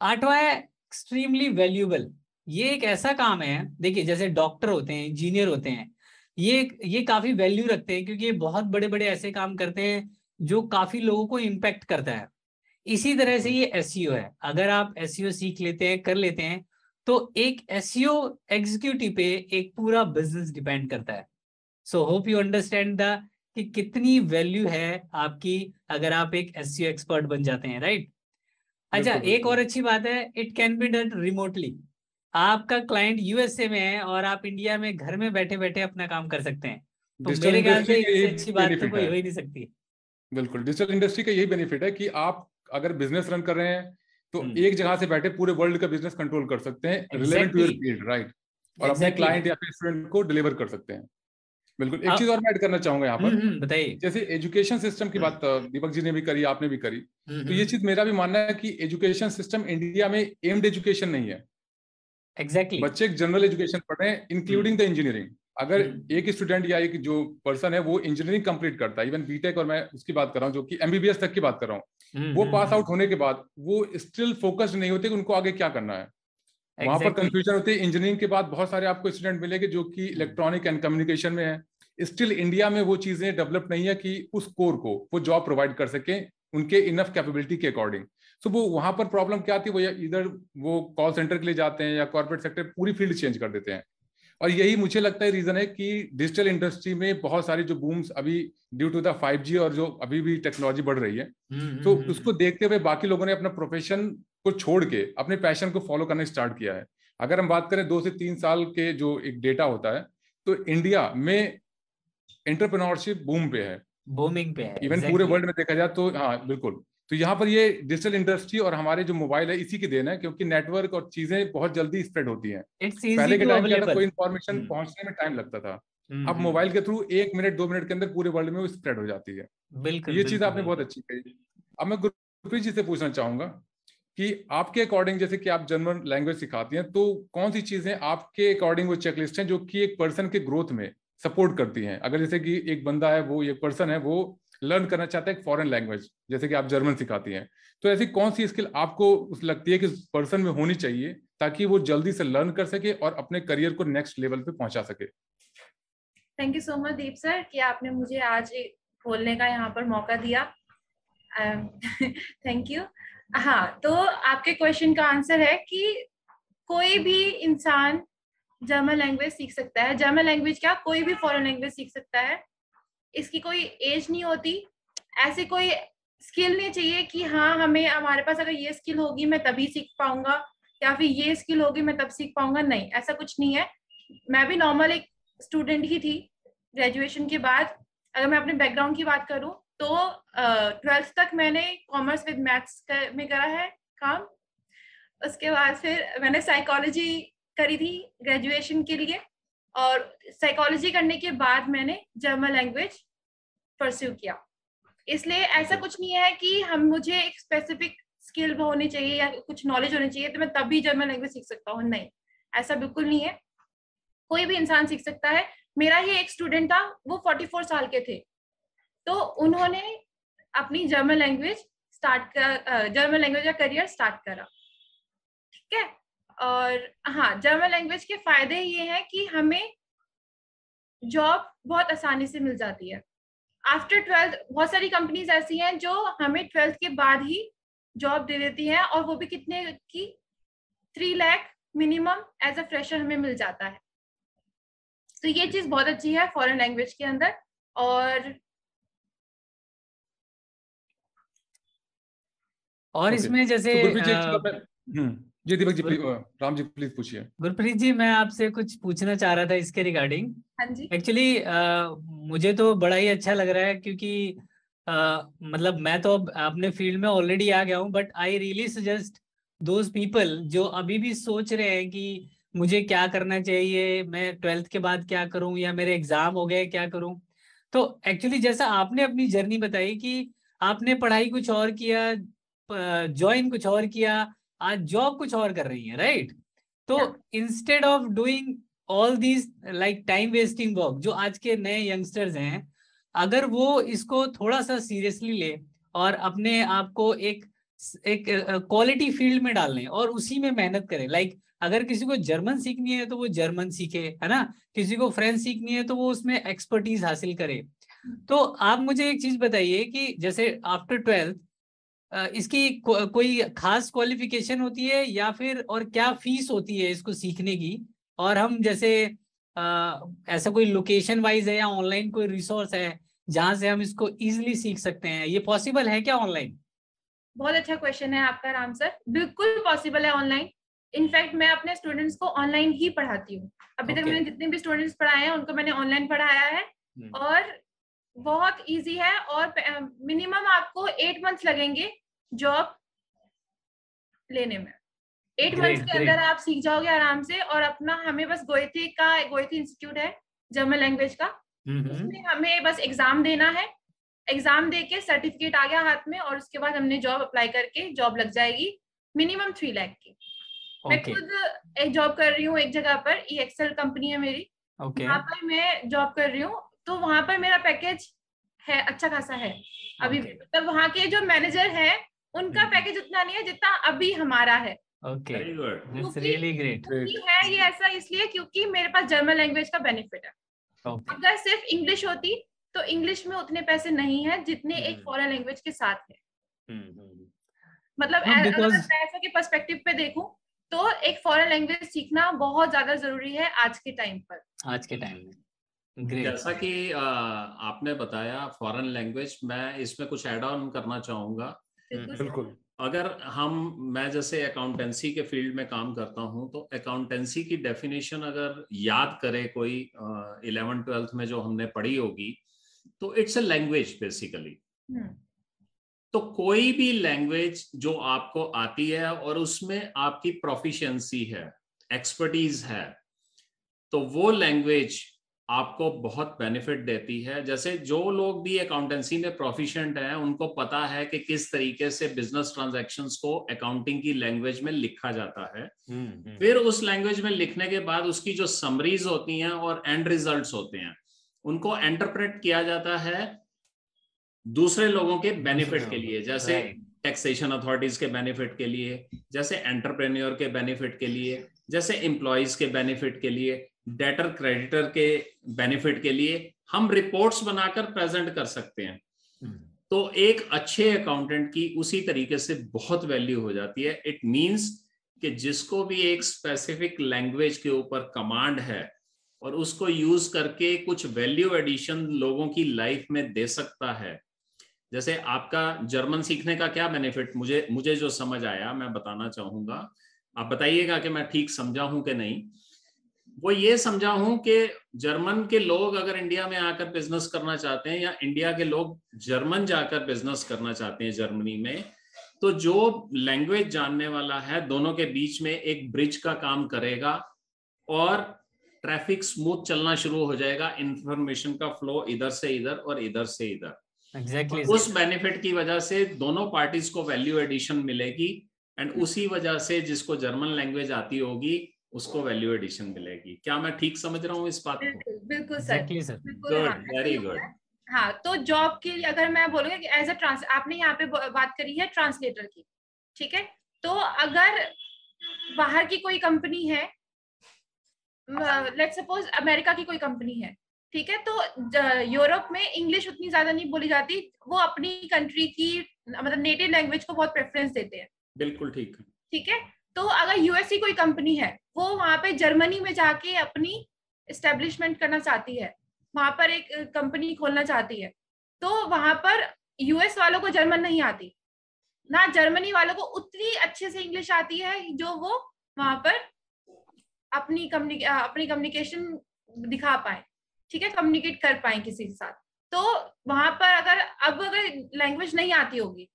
आठवा है एक्सट्रीमली वैल्यूबल ये एक ऐसा काम है, देखिए जैसे डॉक्टर होते हैं इंजीनियर होते हैं, ये ये काफ़ी वैल्यू रखते हैं क्योंकि ये बहुत बड़े बड़े ऐसे काम करते हैं जो काफ़ी लोगों को इम्पेक्ट करता है। इसी तरह से ये एस e है। अगर आप एस e सीख लेते हैं कर लेते हैं तो एक एस एग्जीक्यूटिव पे एक पूरा बिज़नेस डिपेंड करता है। So hope you understand the कि कितनी वैल्यू है आपकी अगर आप एक एस एक्सपर्ट बन जाते हैं राइट अच्छा एक और अच्छी बात है it can be done remotely आपका क्लाइंट यूएसए में है और आप इंडिया में घर में बैठे बैठे अपना काम कर सकते हैं। तो मेरे ख्याल से अच्छी बात तो कोई हो। ही नहीं सकती। बिल्कुल डिजिटल इंडस्ट्री का यही बेनिफिट है कि आप अगर बिज़नेस रन कर रहे हैं तो hmm. एक जगह से बैठे पूरे वर्ल्ड का बिज़नेस कंट्रोल कर सकते हैं relevant to your field right और अपने क्लाइंट या फिर स्टूडेंट को डिलीवर कर सकते हैं। बिल्कुल एक चीज़ और मैं ऐड करना चाहूँगा यहाँ पर। हम्म, हम्म, बताइए। जैसे एजुकेशन सिस्टम की बात दीपक जी ने भी करी आपने भी करी। तो ये चीज़ मेरा भी मानना है कि एजुकेशन सिस्टम इंडिया में एम्ड एजुकेशन नहीं है। Exactly exactly. बच्चे जनरल एजुकेशन पढ़ रहे हैं इंक्लूडिंग द इंजीनियरिंग अगर एक स्टूडेंट या एक जो पर्सन है वो इंजीनियरिंग कंप्लीट करता है। इवन बीटेक और मैं उसकी बात कर रहा हूँ जो कि एमबीबीएस तक की बात कर रहा हूँ। वो पास आउट होने के बाद वो स्टिल फोकस्ड नहीं होते कि उनको आगे क्या करना है। exactly. वहाँ पर कंफ्यूजन होती है। इंजीनियरिंग के बाद बहुत सारे आपको स्टूडेंट मिलेंगे जो कि इलेक्ट्रॉनिक एंड कम्युनिकेशन में है। स्टिल इंडिया में वो चीज़ें डेवलप नहीं है कि उस कोर को वो जॉब प्रोवाइड कर सके उनके इनफ कैपेबिलिटी के अकॉर्डिंग सो so, वो वहाँ पर प्रॉब्लम क्या आती है वो इधर वो कॉल सेंटर के लिए जाते हैं या कॉर्पोरेट सेक्टर पूरी फ़ील्ड चेंज कर देते हैं। और यही मुझे लगता है रीजन है कि डिजिटल इंडस्ट्री में बहुत सारी जो बूम्स अभी ड्यू टू द फाइव और जो अभी भी टेक्नोलॉजी बढ़ रही है हम्म, तो हम्म, उसको हम्म। देखते हुए बाकी लोगों ने अपना प्रोफेशन को छोड़ के अपने पैशन को फॉलो करना स्टार्ट किया है अगर हम बात करें दो से तीन साल के जो एक डेटा होता है तो इंडिया में एंटरप्रेन्योरशिप बूम पे है बूमिंग पे है इवन exactly. पूरे वर्ल्ड में देखा जाए तो हाँ बिल्कुल तो यहाँ पर ये डिजिटल इंडस्ट्री और हमारे जो मोबाइल है इसी की देन है क्योंकि नेटवर्क और चीज़ें बहुत जल्दी स्प्रेड होती हैं। पहले के टाइम में कोई इन्फॉर्मेशन hmm. पहुँचने में टाइम लगता था। hmm, अब मोबाइल hmm, के थ्रू एक मिनट दो मिनट के अंदर पूरे वर्ल्ड में वो स्प्रेड हो जाती है। बिल्कुल ये चीज़ आपने बहुत अच्छी कही। अब मैं गुरप्रीत जी से पूछना चाहूँगा कि आपके अकॉर्डिंग जैसे कि आप जर्मन लैंग्वेज सिखाती हैं तो कौन सी चीज़ें आपके अकॉर्डिंग वो चेकलिस्ट हैं जो कि एक पर्सन के ग्रोथ में सपोर्ट करती हैं? अगर जैसे कि एक बंदा है वो एक पर्सन है वो लर्न करना चाहता है फॉरेन लैंग्वेज जैसे कि आप जर्मन सिखाती हैं। तो ऐसी कौन सी स्किल आपको लगती है कि पर्सन में होनी चाहिए ताकि वो जल्दी से लर्न कर सके और अपने करियर को नेक्स्ट लेवल पे पहुँचा सके? Thank you so much Deep sir कि आपने मुझे आज बोलने का यहाँ पर मौका दिया। थैंक um, यू हाँ तो आपके क्वेश्चन का आंसर है कि कोई भी इंसान जर्मन लैंग्वेज सीख सकता है। जर्मन लैंग्वेज क्या? कोई भी फॉरेन लैंग्वेज सीख सकता है। इसकी कोई एज नहीं होती। ऐसे कोई स्किल नहीं चाहिए कि हाँ हमें हमारे पास अगर ये स्किल होगी मैं तभी सीख पाऊँगा या फिर ये स्किल होगी मैं तब सीख पाऊँगा। नहीं ऐसा कुछ नहीं है। मैं भी नॉर्मल एक स्टूडेंट ही थी ग्रेजुएशन के बाद। अगर मैं अपने बैकग्राउंड की बात करूँ तो ट्वेल्थ तक मैंने कॉमर्स विद मैथ्स कर, में करा है काम। उसके बाद फिर मैंने साइकोलॉजी करी थी ग्रेजुएशन के लिए। और साइकोलॉजी करने के बाद मैंने जर्मन लैंग्वेज परस्यू किया। इसलिए ऐसा कुछ नहीं है कि हम मुझे एक स्पेसिफिक स्किल होनी चाहिए या कुछ नॉलेज होनी चाहिए तो मैं तभी जर्मन लैंग्वेज सीख सकता हूँ। नहीं ऐसा बिल्कुल नहीं है। कोई भी इंसान सीख सकता है। मेरा ही एक स्टूडेंट था वो 44 साल के थे। तो उन्होंने अपनी जर्मन लैंग्वेज स्टार्ट कर जर्मन लैंग्वेज का करियर स्टार्ट करा। ठीक है? और हाँ जर्मन लैंग्वेज के फ़ायदे ये हैं कि हमें जॉब बहुत आसानी से मिल जाती है। आफ्टर ट्वेल्थ बहुत सारी कंपनीज़ ऐसी हैं जो हमें ट्वेल्थ के बाद ही जॉब दे देती हैं और वो भी कितने की? Three lakh minimum as a fresher हमें मिल जाता है। तो ये चीज़ बहुत अच्छी है फॉरेन लैंग्वेज के अंदर और और Okay. इसमें जैसे तो गुरप्रीत जी दीपक जी राम जी प्लीज़ पूछिए। गुरप्रीत जी मैं आपसे कुछ पूछना चाह रहा था इसके रिगार्डिंग। हाँ जी। एक्चुअली मुझे तो बड़ा ही अच्छा लग रहा है क्योंकि uh, मतलब मैं तो अब अपने फ़ील्ड में ऑलरेडी आ गया हूँ but I really suggest those people जो अभी भी सोच रहे हैं कि मुझे क्या करना चाहिए मैं ट्वेल्थ के बाद क्या करूँ या मेरे एग्ज़ाम हो गए क्या करूँ। तो एक्चुअली जैसा आपने अपनी जर्नी बताई कि आपने पढ़ाई कुछ और किया ज्वाइन कुछ और किया आज जॉब कुछ और कर रही है राइट तो instead of doing all these like time wasting work जो आज के नए यंगस्टर्स हैं अगर वो इसको थोड़ा सा सीरियसली ले और अपने आप को एक एक क्वालिटी फ़ील्ड में डाल लें और उसी में मेहनत करें। लाइक like, अगर किसी को जर्मन सीखनी है तो वो जर्मन सीखे है ना? किसी को फ्रेंच सीखनी है तो वो उसमें एक्सपर्टीज हासिल करे। तो आप मुझे एक चीज़ बताइए कि जैसे आफ्टर ट्वेल्थ इसकी को, कोई खास क्वालिफिकेशन होती है या फिर और क्या फ़ीस होती है इसको सीखने की? और हम जैसे अ, ऐसा कोई लोकेशन वाइज है या ऑनलाइन कोई रिसोर्स है जहाँ से हम इसको इजिली सीख सकते हैं? ये पॉसिबल है क्या ऑनलाइन बहुत अच्छा क्वेश्चन है आपका राम सर बिल्कुल पॉसिबल है ऑनलाइन इनफैक्ट मैं अपने स्टूडेंट्स को ऑनलाइन ही पढ़ाती हूँ। अभी okay. तक मैंने जितने भी स्टूडेंट्स पढ़ाए हैं उनको मैंने ऑनलाइन पढ़ाया है। हम्म। और बहुत इजी है और मिनिमम आपको एट मंथ्स लगेंगे जॉब लेने में। एट मंथ्स के अंदर आप सीख जाओगे आराम से और अपना हमें बस गोयथी का गोयथी इंस्टीट्यूट है जर्मन लैंग्वेज का। उसमें हमें बस एग्ज़ाम देना है। एग्ज़ाम दे के सर्टिफिकेट आ गया हाथ में और उसके बाद हमने जॉब अप्लाई करके जॉब लग जाएगी मिनिमम थ्री लाख की। मैं खुद एक जॉब कर रही हूँ एक जगह पर ई एक्सेल कंपनी है मेरी। ओके वहाँ पर मैं जॉब कर रही हूँ। तो वहाँ पर मेरा पैकेज है अच्छा खासा है। अभी Okay. मतलब वहाँ के जो मैनेजर है उनका। पैकेज उतना नहीं है जितना अभी हमारा है। ओके रियली ग्रेट है ये ऐसा इसलिए क्योंकि मेरे पास जर्मन लैंग्वेज का बेनिफिट है। ओके अगर सिर्फ़ इंग्लिश होती तो इंग्लिश में उतने पैसे नहीं है जितने एक हम्म। फॉरेन लैंग्वेज के साथ है। मतलब हाँ, ऐ- अगर पैसों के पर्सपेक्टिव पे देखूँ तो एक फॉरेन लैंग्वेज सीखना बहुत ज़्यादा ज़रूरी है आज के टाइम पर। आज के टाइम में। ग्रेट जैसा कि आपने बताया फॉरेन लैंग्वेज मैं इसमें कुछ एड ऑन करना चाहूँगा। बिल्कुल। बिल्कुल। अगर हम मैं जैसे अकाउंटेंसी के फ़ील्ड में काम करता हूँ तो अकाउंटेंसी की डेफिनेशन अगर याद करे कोई इलेवन ट्वेल्थ में जो हमने पढ़ी होगी तो it's a language basically hmm, तो कोई भी लैंग्वेज जो आपको आती है और उसमें आपकी प्रोफिशिएंसी है एक्सपर्टीज है तो वो लैंग्वेज आपको बहुत बेनिफिट देती है। जैसे जो लोग भी अकाउंटेंसी में प्रोफिशिएंट हैं उनको पता है कि किस तरीके से बिज़नेस ट्रांजैक्शंस को अकाउंटिंग की लैंग्वेज में लिखा जाता है। फिर उस लैंग्वेज में लिखने के बाद उसकी जो समरीज होती हैं और एंड रिजल्ट्स होते हैं उनको एंटरप्रेट किया जाता है दूसरे लोगों के बेनिफिट के लिए। जैसे टैक्सेशन अथॉरिटीज के बेनिफिट के लिए जैसे एंटरप्रेन्योर के बेनिफिट के लिए जैसे एम्प्लॉयज़ के बेनिफिट के लिए डेटर क्रेडिटर के बेनिफिट के लिए हम रिपोर्ट्स बनाकर प्रेजेंट कर सकते हैं। तो एक अच्छे अकाउंटेंट की उसी तरीके से बहुत वैल्यू हो जाती है। इट मींस कि जिसको भी एक स्पेसिफिक लैंग्वेज के ऊपर कमांड है और उसको यूज़ करके कुछ वैल्यू एडिशन लोगों की लाइफ में दे सकता है जैसे आपका जर्मन सीखने का क्या बेनिफिट मुझे मुझे जो समझ आया, मैं बताना चाहूँगा। आप बताइएगा कि मैं ठीक समझा हूँ कि नहीं। वो ये समझा हूँ कि जर्मन के लोग अगर इंडिया में आकर बिज़नेस करना चाहते हैं या इंडिया के लोग जर्मन जाकर बिज़नेस करना चाहते हैं जर्मनी में तो जो लैंग्वेज जानने वाला है, दोनों के बीच में एक ब्रिज का काम करेगा और ट्रैफ़िक स्मूथ चलना शुरू हो जाएगा इंफॉर्मेशन का फ्लो इधर से इधर और इधर से इधर। एग्जैक्टली exactly, उस बेनिफिट की वजह से दोनों पार्टीज़ को वैल्यू एडिशन मिलेगी एंड उसी वजह से जिसको जर्मन लैंग्वेज आती होगी उसको वैल्यू एडिशन मिलेगी। क्या मैं ठीक समझ रहा हूँ इस बात को? बिल्कुल sir. Sir good very good हाँ तो जॉब के लिए अगर मैं बोलूँगा कि एज अ ट्रांस आपने यहाँ पे बात करी है ट्रांसलेटर की ठीक है? तो अगर बाहर की कोई कंपनी है लेट सपोज़ अमेरिका की कोई कंपनी है ठीक है? तो यूरोप में इंग्लिश उतनी ज़्यादा नहीं बोली जाती। वो अपनी कंट्री की मतलब नेटिव लैंग्वेज को बहुत प्रेफरेंस देते हैं। बिल्कुल ठीक ठीक है? तो अगर यूएस की कोई कंपनी है वो वहाँ पे जर्मनी में जाके अपनी इस्टेब्लिशमेंट करना चाहती है। वहाँ पर एक कंपनी खोलना चाहती है। तो वहाँ पर यूएस वालों को जर्मन नहीं आती। ना जर्मनी वालों को उतनी अच्छे से इंग्लिश आती है जो वो वहाँ पर अपनी कम्युनिक अपनी कम्युनिकेशन दिखा पाए। ठीक है कम्युनिकेट कर पाए किसी के साथ। तो वहाँ पर अगर अब अगर लैंग्वेज नहीं आती होगी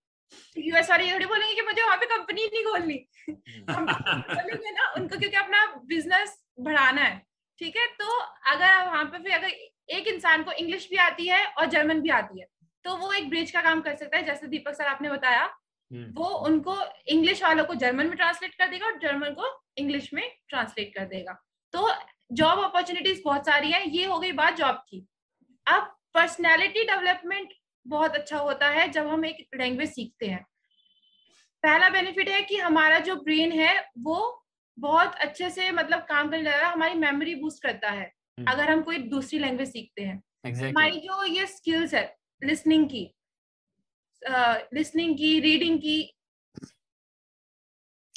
तो यूएस वाले ये बोलेंगे कि मुझे वहाँ पे कंपनी नहीं खोलनी। बोलेंगे ना उनको क्योंकि अपना बिज़नेस बढ़ाना है। ठीक है तो अगर वहाँ पे फिर अगर एक इंसान को इंग्लिश भी आती है और जर्मन भी आती है तो वो एक ब्रिज का काम कर सकता है जैसे दीपक सर आपने बताया। वो उनको इंग्लिश वालों को जर्मन में ट्रांसलेट कर देगा और जर्मन को इंग्लिश में ट्रांसलेट कर देगा। तो जॉब अपॉर्चुनिटीज़ बहुत सारी है ये हो गई बात जॉब की। अब पर्सनैलिटी डेवलपमेंट बहुत अच्छा होता है जब हम एक लैंग्वेज सीखते हैं। पहला बेनिफिट है कि हमारा जो ब्रेन है वो बहुत अच्छे से मतलब काम करने लगा हमारी मेमोरी बूस्ट करता है अगर हम कोई दूसरी लैंग्वेज सीखते हैं। Exactly. हमारी जो ये स्किल्स है लिसनिंग की लिसनिंग uh, की रीडिंग की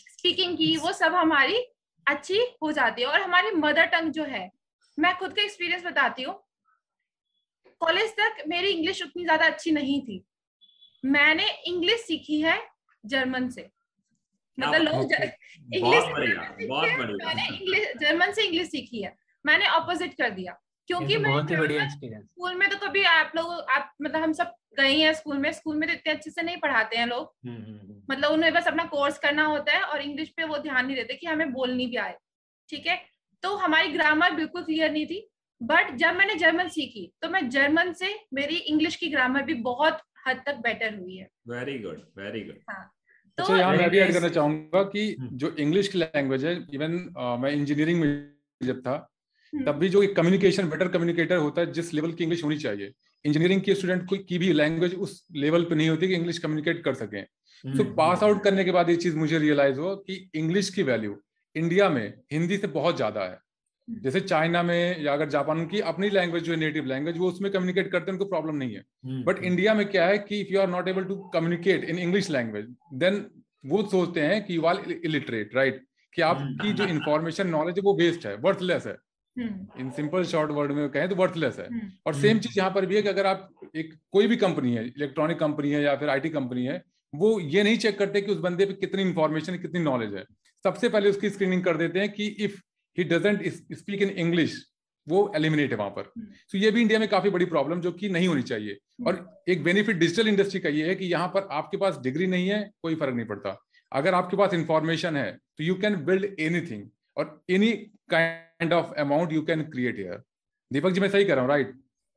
स्पीकिंग की वो सब हमारी अच्छी हो जाती है और हमारी मदर टंग जो है मैं खुद का एक्सपीरियंस बताती हूँ। कॉलेज तक मेरी इंग्लिश उतनी ज़्यादा अच्छी नहीं थी। मैंने इंग्लिश सीखी है जर्मन से। मतलब लोग इंग्लिश मैंने इंग्लिश जर्मन से इंग्लिश सीखी है। मैंने ऑपोजिट कर दिया। क्योंकि बहुत ही बढ़िया एक्सपीरियंस स्कूल में तो कभी आप लोग आप मतलब हम सब गए हैं स्कूल में स्कूल में तो इतने अच्छे से नहीं पढ़ाते हैं लोग। मतलब उन्हें बस अपना कोर्स करना होता है और इंग्लिश पे वो ध्यान नहीं देते कि हमें बोलनी भी आए ठीक है? तो हमारी ग्रामर बिल्कुल क्लियर नहीं थी बट जब मैंने जर्मन सीखी तो मैं जर्मन से मेरी इंग्लिश की ग्रामर भी बहुत हद तक बेटर हुई है। वेरी गुड वेरी गुड हाँ तो अच्छा यहाँ मैं भी ऐड करना चाहूँगा कि जो इंग्लिश की लैंग्वेज है इवन मैं इंजीनियरिंग में जब था तब भी जो एक कम्युनिकेशन बेटर कम्युनिकेटर होता है जिस लेवल की इंग्लिश होनी चाहिए। इंजीनियरिंग के स्टूडेंट को की भी लैंग्वेज उस लेवल पे नहीं होती कि इंग्लिश कम्युनिकेट कर सके। तो पास आउट करने के बाद ये चीज़ मुझे रियलाइज़ हुआ कि इंग्लिश की वैल्यू इंडिया में हिंदी से बहुत ज़्यादा है। जैसे चाइना में या अगर जापान की अपनी लैंग्वेज जो है नेटिव लैंग्वेज वो उसमें कम्युनिकेट करते हैं उनको प्रॉब्लम नहीं है। बट इंडिया में क्या है कि if you are not able to communicate in English language then वो सोचते हैं कि यू आर इलिटरेट राइट कि आपकी जो इन्फॉर्मेशन नॉलेज है वो वेस्ट है वर्थलेस है। इन सिंपल शॉर्ट वर्ड में कहें तो वर्थलेस है। और सेम चीज़ यहाँ पर भी है कि अगर आप एक कोई भी कंपनी है इलेक्ट्रॉनिक कंपनी है या फिर आईटी कंपनी है वो ये नहीं चेक करते कि उस बंदे पे कितनी इंफॉर्मेशन कितनी नॉलेज है। सबसे पहले उसकी स्क्रीनिंग कर देते हैं कि if he doesn't speak in English वो एलिमिनेट है वहाँ पर। तो ये भी इंडिया में काफ़ी बड़ी प्रॉब्लम जो कि नहीं होनी चाहिए। और एक बेनिफिट डिजिटल इंडस्ट्री का ये है कि यहाँ पर आपके पास डिग्री नहीं है कोई फ़र्क नहीं पड़ता। अगर आपके पास इंफॉर्मेशन है तो यू कैन बिल्ड एनीथिंग और any kind of amount you can create here Deepak ji मैं सही कर रहा हूँ राइट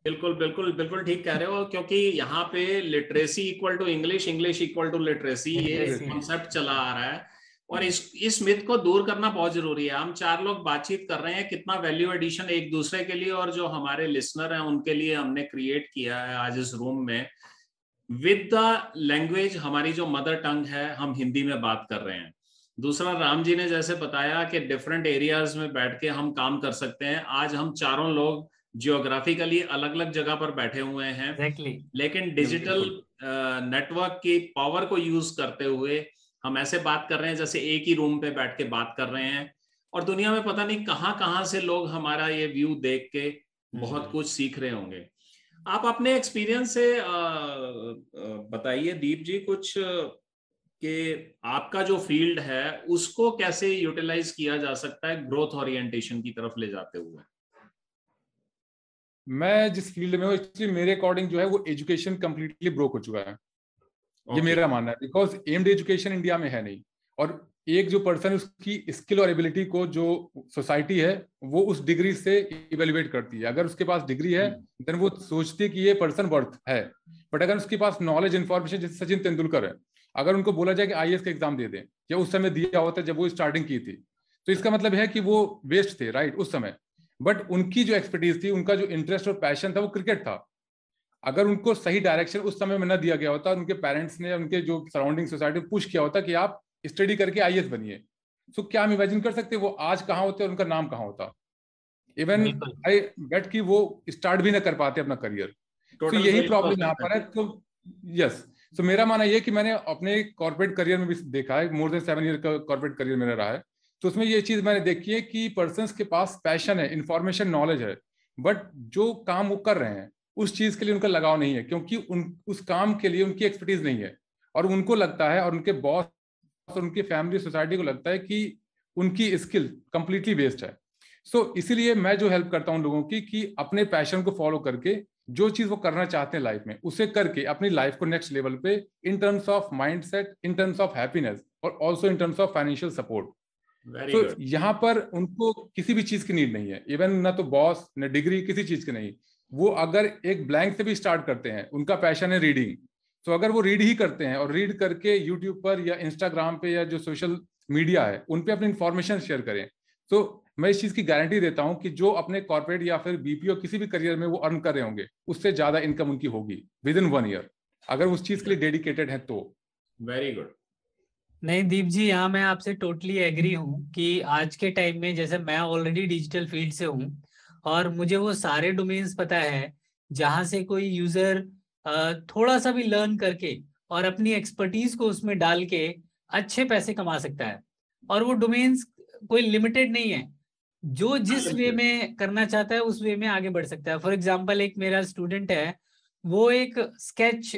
बिल्कुल बिल्कुल बिल्कुल ठीक कह रहे हो क्योंकि यहाँ पे literacy equal to English English equal to literacy ये कॉन्सेप्ट चला आ रहा है। और इस इस मिथ को दूर करना बहुत ज़रूरी है। हम चार लोग बातचीत कर रहे हैं कितना वैल्यू एडिशन एक दूसरे के लिए और जो हमारे लिसनर हैं उनके लिए हमने क्रिएट किया है आज इस रूम में। विद द लैंग्वेज हमारी जो मदर टंग है हम हिंदी में बात कर रहे हैं। दूसरा राम जी ने जैसे बताया कि डिफरेंट एरियाज़ में बैठ के हम काम कर सकते हैं। आज हम चारों लोग जियोग्राफिकली अलग अलग जगह पर बैठे हुए हैं। Exactly. लेकिन डिजिटल नेटवर्क की पावर को यूज़ करते हुए हम ऐसे बात कर रहे हैं जैसे एक ही रूम पे बैठ के बात कर रहे हैं। और दुनिया में पता नहीं कहाँ कहाँ से लोग हमारा ये व्यू देख के बहुत कुछ सीख रहे होंगे। आप अपने एक्सपीरियंस से बताइए दीप जी कुछ कि आपका जो फ़ील्ड है उसको कैसे यूटिलाइज किया जा सकता है ग्रोथ ओरिएंटेशन की तरफ़ ले जाते हुए? मैं जिस फ़ील्ड में हूँ एक्चुअली मेरे अकॉर्डिंग जो है वो एजुकेशन कंप्लीटली ब्रोक हो चुका है। okay. ये मेरा मानना है बिकॉज़ एम्ड एजुकेशन इंडिया में है नहीं। और एक जो पर्सन उसकी स्किल और एबिलिटी को जो सोसाइटी है वो उस डिग्री से इवेल्युएट करती है। अगर उसके पास डिग्री है देन हम्म। वो सोचती है कि ये पर्सन वर्थ है। बट अगर उसके पास नॉलेज इन्फॉर्मेशन जैसे सचिन तेंदुलकर है अगर उनको बोला जाए कि आईएएस का एग्ज़ाम दे दें या उस समय दिया होता जब वो स्टार्टिंग की थी तो इसका मतलब है कि वो वेस्ट थे राइट उस समय। बट उनकी जो एक्सपर्टीज थी उनका जो इंटरेस्ट और पैशन था वो क्रिकेट था। अगर उनको सही डायरेक्शन उस समय में न दिया गया होता उनके पेरेंट्स ने उनके जो सराउंडिंग सोसाइटी पुश किया होता कि आप स्टडी करके आई बनिए। तो क्या हम इमेजिन कर सकते वो आज कहाँ होते और उनका नाम कहाँ होता? इवन आई बेट कि वो स्टार्ट भी ना कर पाते अपना करियर तो यही प्रॉब्लम यहाँ पर है तो यस तो मेरा मानना यह कि मैंने अपने कॉर्पोरेट करियर में भी देखा है मोर देन सेवन ईयर का कॉर्पोरेट करियर मेरा रहा है। तो उसमें ये चीज़ मैंने देखी है कि पर्सन के पास पैशन है इंफॉर्मेशन नॉलेज है बट जो काम वो कर रहे हैं, उस चीज़ के लिए उनका लगाव नहीं है, क्योंकि उन, उस काम के लिए उनकी एक्सपर्टीज नहीं है। और उनको लगता है और उनके बॉस और उनकी फैमिली सोसाइटी को लगता है कि उनकी स्किल कंप्लीटली वेस्ट है। सो so, इसीलिए मैं जो हेल्प करता हूँ लोगों की कि अपने पैशन को फॉलो करके जो चीज़ वो करना चाहते हैं लाइफ में उसे करके अपनी लाइफ को नेक्स्ट लेवल पे in terms of mind set in terms of happiness और also in terms of financial support तो यहाँ पर उनको किसी भी चीज़ की नीड नहीं है। इवन ना तो बॉस न डिग्री किसी चीज़ की नहीं। वो अगर एक ब्लैंक से भी स्टार्ट करते हैं उनका पैशन है रीडिंग तो अगर वो रीड ही करते हैं और रीड करके यूट्यूब पर या इंस्टाग्राम पे या जो सोशल मीडिया है उन पे अपनी इन्फॉर्मेशन शेयर करें। तो मैं इस चीज़ की गारंटी देता हूँ कि जो अपने कॉर्पोरेट या फिर बीपीओ किसी भी करियर में वो अर्न कर रहे होंगे उससे ज़्यादा इनकम उनकी होगी विद इन वन ईयर अगर उस चीज़ के लिए डेडिकेटेड है तो। वेरी गुड नहीं दीप जी यहाँ मैं आपसे टोटली एग्री हूँ कि आज के टाइम में जैसे मैं ऑलरेडी डिजिटल फ़ील्ड से हूँ और मुझे वो सारे डोमेन्स पता है जहाँ से कोई यूज़र थोड़ा सा भी लर्न करके और अपनी एक्सपर्टीज को उसमें डाल के अच्छे पैसे कमा सकता है। और वो डोमेन्स कोई लिमिटेड नहीं है। जो जिस वे में करना चाहता है उस वे में आगे बढ़ सकता है। फॉर एग्ज़ाम्पल एक मेरा स्टूडेंट है वो एक स्केच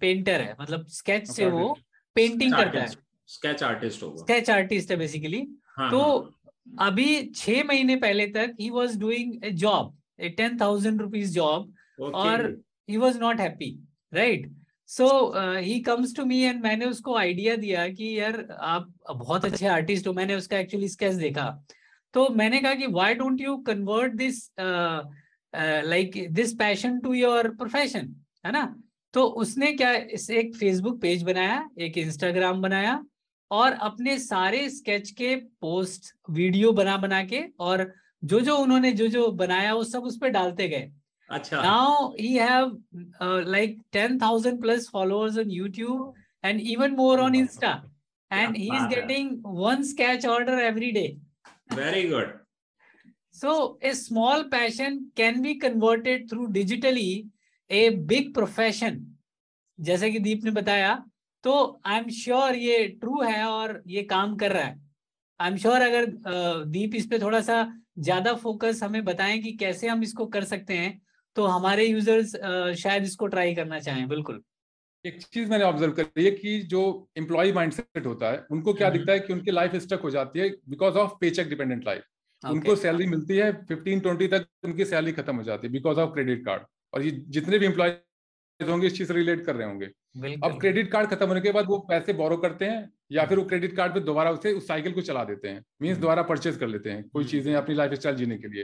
पेंटर है। मतलब स्केच से वो पेंटिंग करता है। स्केच आर्टिस्ट होगा। स्केच आर्टिस्ट है बेसिकली हाँ, तो हाँ. अभी छह महीने पहले तक ही was doing a job a ten thousand rupees job और he was not happy right so he comes to me and मैंने उसको आइडिया दिया कि यार आप बहुत अच्छे आर्टिस्ट हो। मैंने उसका एक्चुअली स्केच देखा। तो मैंने कहा कि why don't you convert this like this passion to your profession है ना? तो उसने क्या इस एक फेसबुक पेज बनाया एक इंस्टाग्राम बनाया और अपने सारे स्केच के पोस्ट वीडियो बना बना के और जो जो उन्होंने जो जो बनाया वो सब उस पर डालते गए। अच्छा। Now he have uh, like 10000 plus followers on youtube and even more on insta. And he is getting one sketch order every day very good. So, a small passion can be converted through digitally a big profession. जैसे कि दीप ने बताया तो I am sure ये true है और ये काम कर रहा है। आई एम श्योर अगर दीप इस पे थोड़ा सा ज़्यादा फोकस हमें बताएँ कि कैसे हम इसको कर सकते हैं तो हमारे यूज़र्स शायद इसको ट्राई करना चाहें, बिल्कुल। एक चीज़ मैंने ऑब्ज़र्व करी है कि जो एम्प्लॉय माइंडसेट होता है उनको क्या हम्म। दिखता है कि उनकी लाइफ स्टक हो जाती है because of paycheck dependent life उनको सैलरी मिलती है फिफ्टीन ट्वेंटी तक उनकी सैलरी खत्म हो जाती है बिकॉज़ ऑफ़ क्रेडिट कार्ड और ये जितने भी एम्प्लॉय होंगे इस चीज़ से रिलेट कर रहे होंगे। अब क्रेडिट कार्ड खत्म होने के बाद वो पैसे बोरो करते हैं या फिर वो क्रेडिट कार्ड पे दोबारा उसे उस साइकिल को चला देते हैं। Means hmm. दोबारा परचेज कर लेते हैं कोई हम्म। चीज़ें अपनी लाइफ स्टाइल जीने के लिए।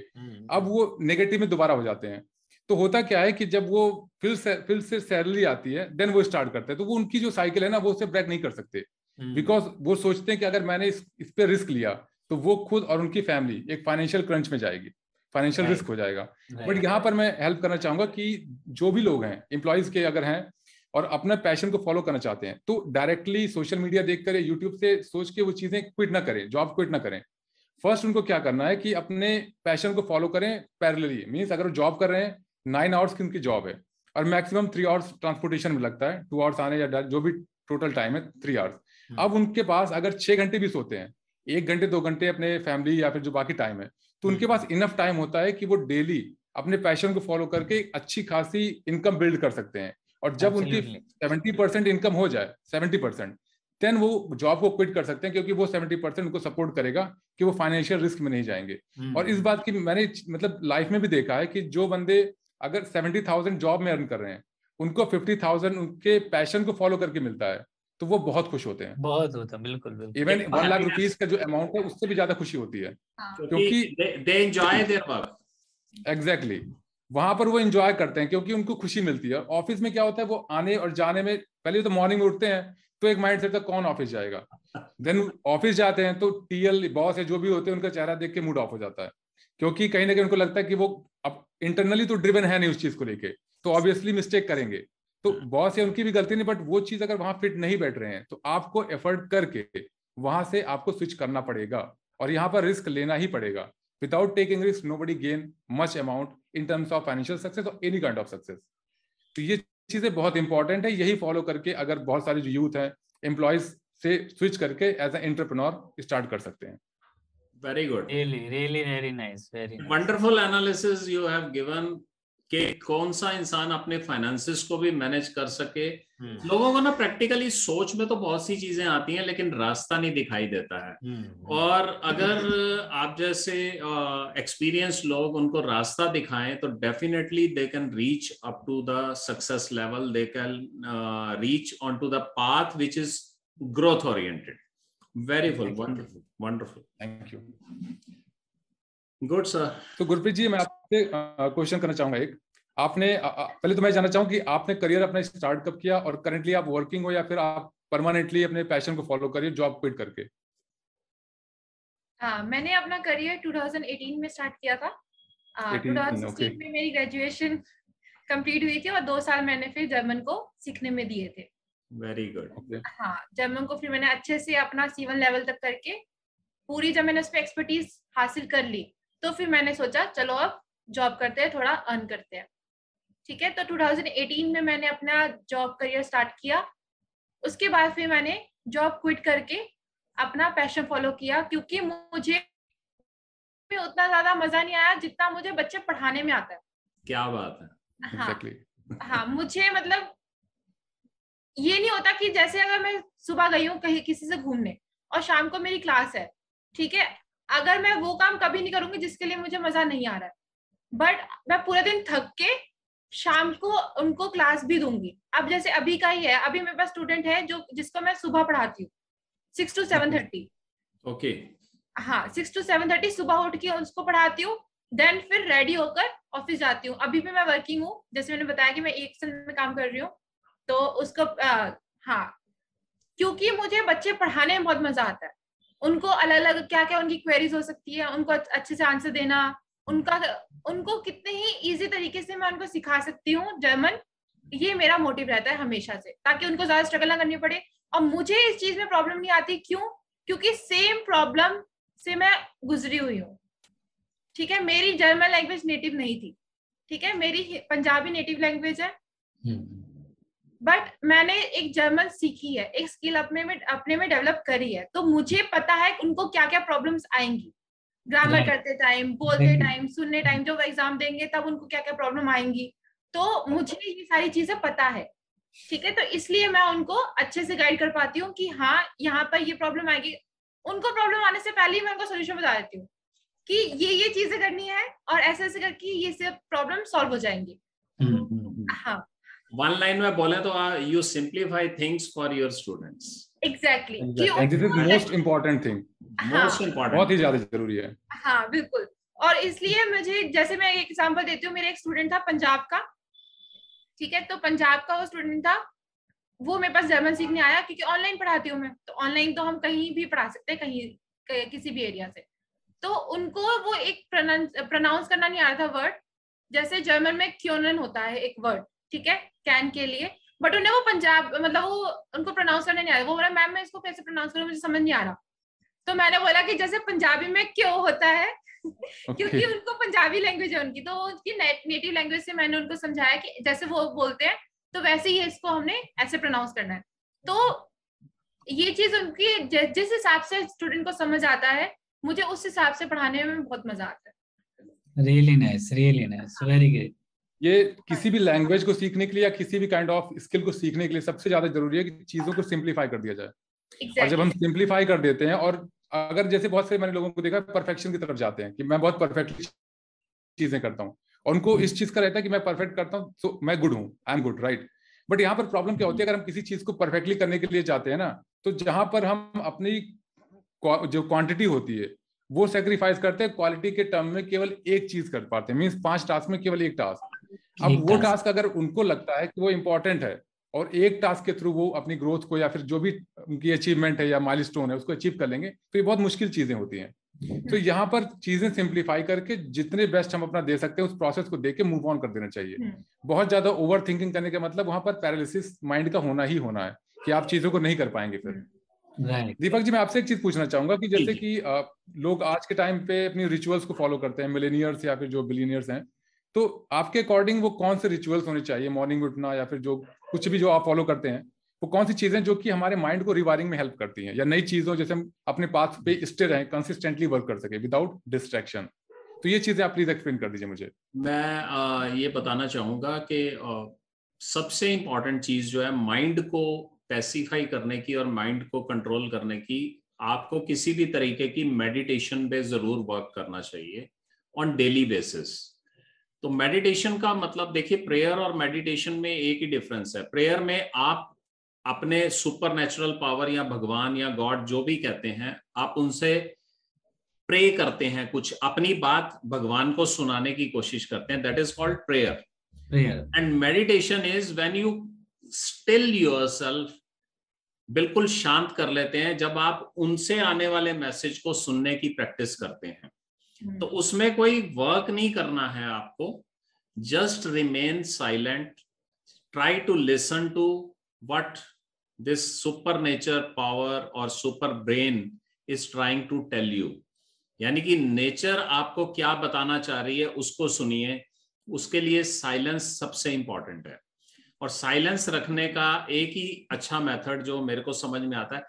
अब वो नेगेटिव में दोबारा हो जाते हैं। तो होता क्या है कि जब वो फिर से फिर से सैलरी आती है देन वो स्टार्ट करते हैं। तो वो उनकी जो साइकिल है ना वो उसे ब्रेक नहीं कर सकते। Because hmm. वो सोचते हैं कि अगर मैंने इस, इस पे रिस्क लिया तो वो खुद और उनकी फैमिली एक फाइनेंशियल क्रंच में जाएगी। फाइनेंशियल रिस्क हो जाएगा। बट यहाँ पर मैं हेल्प करना चाहूँगा कि जो भी लोग हैं एम्प्लॉयज़ के अगर हैं और अपना पैशन को फॉलो करना चाहते हैं तो डायरेक्टली सोशल मीडिया देख कर यूट्यूब से सोच के वो चीज़ें क्विट ना करें जॉब क्विट ना करें। फ़र्स्ट उनको क्या करना है कि अपने पैशन को फॉलो करें पैरेलली मीन्स अगर वो जॉब कर रहे हैं नाइन आवर्स की उनकी जॉब है और मैक्सिमम थ्री आवर्स ट्रांसपोर्टेशन में लगता है टू आवर्स आने या जो भी टोटल टाइम है थ्री आवर्स हम्म। अब उनके पास अगर छह घंटे भी सोते हैं एक घंटे दो घंटे अपने फैमिली या फिर जो बाकी टाइम है तो उनके हम्म। पास इनफ टाइम होता है कि वो डेली अपने पैशन को फॉलो करके अच्छी खासी इनकम बिल्ड कर सकते हैं और जब उनकी सेवेंटी परसेंट इनकम हो जाए सेवेंटी परसेंट देन वो जॉब को क्विट कर सकते हैं क्योंकि वो सेवेंटी परसेंट उनको सपोर्ट करेगा कि वो फाइनेंशियल रिस्क में नहीं जाएँगे हम्म। और इस बात की मैंने मतलब लाइफ में भी देखा है कि जो बंदे अगर सेवेंटी थाउज़ेंड जॉब में अर्न कर रहे हैं उनको फिफ्टी थाउज़ेंड उनके पैशन को फॉलो करके मिलता है तो वो बहुत खुश होते हैं। बहुत होता बिल्कुल बिल्कुल। इवन वन लाख रुपीज़ का जो अमाउंट है उससे भी ज़्यादा खुशी होती है। हाँ, क्योंकि they enjoy their work exactly वहाँ पर वो एंजॉय करते हैं क्योंकि उनको खुशी मिलती है। ऑफ़िस में क्या होता है वो आने और जाने में पहले तो मॉर्निंग में उठते हैं तो एक माइंड सेट था कौन ऑफ़िस जाएगा? देन ऑफ़िस जाते हैं तो टीएल बॉस है जो भी होते हैं उनका चेहरा देख के मूड ऑफ़ हो जाता है। क्योंकि कहीं ना कहीं उनको लगता है कि वो अब इंटरनली तो ड्रिवन है नहीं उस चीज़ को लेके तो ऑब्वियसली मिस्टेक करेंगे। तो बॉस या उनकी भी गलती नहीं बट वो चीज़ अगर वहाँ फिट नहीं बैठ रहे हैं तो आपको एफर्ट करके वहाँ से आपको स्विच करना पड़ेगा और यहाँ पर रिस्क लेना ही पड़ेगा। Without taking risk nobody gain much amount in terms of financial success और एनी काइंड ऑफ़ सक्सेस तो ये चीज़ें बहुत इंपॉर्टेंट है यही फॉलो करके अगर बहुत सारे जो यूथ है एम्प्लॉयज़ से स्विच करके एज ए एंटरप्रेन्योर स्टार्ट कर सकते हैं। Very good. Really really very nice very nice. wonderful analysis you have given कि कौन सा इंसान अपने फाइनेंसिस को भी मैनेज कर सके। हम्म, लोगों को ना प्रैक्टिकली सोच में तो बहुत सी चीज़ें आती हैं लेकिन रास्ता नहीं दिखाई देता है। हम्म, और अगर आप जैसे एक्सपीरियंस लोग उनको रास्ता दिखाएँ तो definitely they can reach up to the success level they can reach on to the path which is growth oriented very Thank you. Wonderful wonderful thank you good sir तो गुरप्रीत जी मैं आपसे क्वेश्चन करना चाहूँगा एक। आपने पहले तो मैं जानना चाहूँ कि आपने करियर अपना स्टार्ट कब किया और करंटली आप वर्किंग हो या फिर आप परमानेंटली अपने पैशन को फॉलो करिए जॉब क्विट करके? हाँ मैंने अपना करियर 2018 में स्टार्ट किया था। आ, 18 2016 okay. में मेरी ग्रेजुएशन कंप्लीट हुई थी और दो साल मैंने फिर जर्मन को सीखने में दिए थे। वेरी गुड हाँ जर्मन को फिर मैंने अच्छे से अपना सीवन लेवल तक करके पूरी जब मैंने उस पर एक्सपर्टीज हासिल कर ली तो फिर मैंने सोचा चलो अब जॉब करते हैं थोड़ा अर्न करते हैं। ठीक है? तो 2018 में मैंने अपना जॉब करियर स्टार्ट किया। उसके बाद फिर मैंने जॉब क्विट करके अपना पैशन फॉलो किया क्योंकि मुझे में उतना ज़्यादा मज़ा नहीं आया जितना मुझे बच्चे पढ़ाने में आता है। क्या बात है। हाँ एग्जैक्टली हाँ मुझे मतलब ये नहीं होता कि जैसे अगर मैं सुबह गई हूँ कहीं किसी से घूमने और शाम को मेरी क्लास है ठीक है? अगर मैं वो काम कभी नहीं करूँगी जिसके लिए मुझे मज़ा नहीं आ रहा है। बट मैं पूरे दिन थक के शाम को उनको क्लास भी दूँगी। अब जैसे अभी का ही है अभी मेरे पास स्टूडेंट है जो जिसको मैं सुबह पढ़ाती हूँ six to seven thirty okay हाँ सिक्स टू सेवन थर्टी सुबह उठ के उसको पढ़ाती हूँ देन फिर रेडी होकर ऑफ़िस जाती हूँ। अभी भी मैं वर्किंग हूँ जैसे मैंने बताया कि मैं एक साल में काम कर रही हूँ। तो उसको आ, हाँ क्योंकि मुझे बच्चे पढ़ाने में बहुत मज़ा आता है। उनको अलग अलग क्या क्या उनकी क्वेरीज हो सकती है उनको अच्छे से आंसर देना उनका उनको कितने ही इजी तरीके से मैं उनको सिखा सकती हूँ जर्मन ये मेरा मोटिव रहता है हमेशा से ताकि उनको ज़्यादा स्ट्रगल ना करनी पड़े। और मुझे इस चीज़ में प्रॉब्लम नहीं आती क्यों? क्योंकि सेम प्रॉब्लम से मैं गुजरी हुई हूँ। ठीक है मेरी जर्मन लैंग्वेज नेटिव नहीं थी। ठीक है मेरी पंजाबी नेटिव लैंग्वेज है। बट मैंने एक जर्मन सीखी है एक स्किल अपने में अपने में डेवलप करी है। तो मुझे पता है उनको क्या क्या प्रॉब्लम्स आएँगी ग्रामर करते टाइम बोलते टाइम सुनने टाइम जब एग्ज़ाम देंगे तब उनको क्या क्या प्रॉब्लम आएँगी। तो मुझे ये सारी चीज़ें पता है ठीक है? तो इसलिए मैं उनको अच्छे से गाइड कर पाती हूँ कि हाँ यहाँ पर ये प्रॉब्लम आएगी। उनको प्रॉब्लम आने से पहले ही मैं उनको सोल्यूशन बता देती हूँ कि ये ये चीज़ें करनी है और ऐसे ऐसे करके ये सब प्रॉब्लम सॉल्व हो जाएँगे। हाँ। वन लाइन में बोले तो you simplify things for your students exactly most important thing. Most बहुत ही ज़्यादा ज़रूरी है। हाँ बिल्कुल। और इसलिए मुझे जैसे मैं एक एग्जांपल देती हूँ मेरा एक स्टूडेंट था पंजाब का। ठीक है? तो पंजाब का वो स्टूडेंट था वो मेरे पास जर्मन सीखने आया क्योंकि ऑनलाइन पढ़ाती हूँ मैं। तो ऑनलाइन तो हम कहीं भी पढ़ा सकते हैं कहीं कहीं- किसी भी एरिया से। तो उनको वो एक प्रोनाउंस करना नहीं आ रहा था वर्ड जैसे जर्मन में क्योनन होता है एक वर्ड ठीक है? कैन के लिए बट उन्हें वो पंजाब मतलब वो उनको प्रोनाउंस करने नहीं आ रहा वो बोला मैम मैं इसको कैसे प्रोनाउंस करूँ? मुझे समझ नहीं आ रहा। तो मैंने बोला कि जैसे पंजाबी में क्यों होता है? क्योंकि उनको पंजाबी लैंग्वेज है उनकी। तो उनकी नेटिव लैंग्वेज से मैंने उनको समझाया कि जैसे वो बोलते हैं तो वैसे ही इसको हमने ऐसे प्रोनाउंस करना है। तो ये चीज़ उनकी जिस हिसाब से स्टूडेंट को समझ आता है मुझे उस हिसाब से पढ़ाने में बहुत मज़ा आता है। Really nice really nice. Very great ये किसी भी लैंग्वेज को सीखने के लिए या किसी भी काइंड ऑफ़ स्किल को सीखने के लिए सबसे ज़्यादा ज़रूरी है कि चीज़ों को सिंप्लीफाई कर दिया जाए। exactly. और जब हम सिंप्लीफाई कर देते हैं और अगर जैसे बहुत से मैंने लोगों को देखा परफेक्शन की तरफ़ जाते हैं कि मैं बहुत परफेक्टली चीज़ें करता हूँ और उनको इस चीज़ का रहता है कि मैं परफेक्ट करता हूँ तो मैं गुड हूँ I am good right but यहाँ पर प्रॉब्लम क्या होती है? अगर हम किसी चीज़ को परफेक्टली करने के लिए जाते हैं ना तो जहाँ पर हम अपनी जो क्वांटिटी होती है वो सेक्रीफाइस करते हैं क्वालिटी के टर्म में केवल एक चीज़ कर पाते हैं मीन्स पाँच टास्क में केवल एक टास्क अब वो टास्क अगर उनको लगता है कि वो इंपॉर्टेंट है और एक टास्क के थ्रू वो अपनी ग्रोथ को या फिर जो भी उनकी अचीवमेंट है या माइलस्टोन है उसको अचीव कर लेंगे तो ये बहुत मुश्किल चीज़ें होती हैं। तो यहाँ पर चीज़ें सिंप्लीफाई करके जितने बेस्ट हम अपना दे सकते हैं उस प्रोसेस को देख के मूव ऑन कर देना चाहिए। हम्म। बहुत ज़्यादा ओवर थिंकिंग करने का मतलब वहाँ पर पैरालिसिस माइंड का होना ही होना है कि आप चीज़ों को नहीं कर पाएँगे फिर। दीपक जी मैं आपसे एक चीज़ पूछना चाहूँगा कि जैसे कि लोग आज के टाइम पे अपनी रिचुअल्स को फॉलो करते हैं मिलेनियर्स या फिर जो बिलीनियर्स हैं तो आपके अकॉर्डिंग वो कौन से रिचुअल्स होने चाहिए? मॉर्निंग उठना या फिर जो कुछ भी जो आप फॉलो करते हैं वो कौन सी चीज़ें जो कि हमारे माइंड को रिवायरिंग में हेल्प करती हैं? या नई चीज़ों जैसे हम अपने पास पे स्टे रहे कंसिस्टेंटली वर्क कर सके विदाउट डिस्ट्रैक्शन तो ये चीज़ें आप प्लीज़ एक्सप्लेन कर दीजिए मुझे। मैं आ, ये बताना चाहूँगा कि सबसे इंपॉर्टेंट चीज़ जो है माइंड को पैसिफाई करने की और माइंड को कंट्रोल करने की आपको किसी भी तरीके की मेडिटेशन पे ज़रूर वर्क करना चाहिए ऑन डेली बेसिस तो मेडिटेशन का मतलब देखिए प्रेयर और मेडिटेशन में एक ही डिफरेंस है। प्रेयर में आप अपने सुपर नेचुरल पावर या भगवान या गॉड जो भी कहते हैं आप उनसे प्रे करते हैं कुछ अपनी बात भगवान को सुनाने की कोशिश करते हैं। That is called prayer and meditation is when you still yourself बिल्कुल शांत कर लेते हैं जब आप उनसे आने वाले मैसेज को सुनने की प्रैक्टिस करते हैं। तो हम्म। उसमें कोई वर्क नहीं करना है आपको just remain silent try to listen to what this super nature power और super brain is trying to tell you यानी कि नेचर आपको क्या बताना चाह रही है उसको सुनिए, उसके लिए साइलेंस सबसे इंपॉर्टेंट है और साइलेंस रखने का एक ही अच्छा मेथड जो मेरे को समझ में आता है,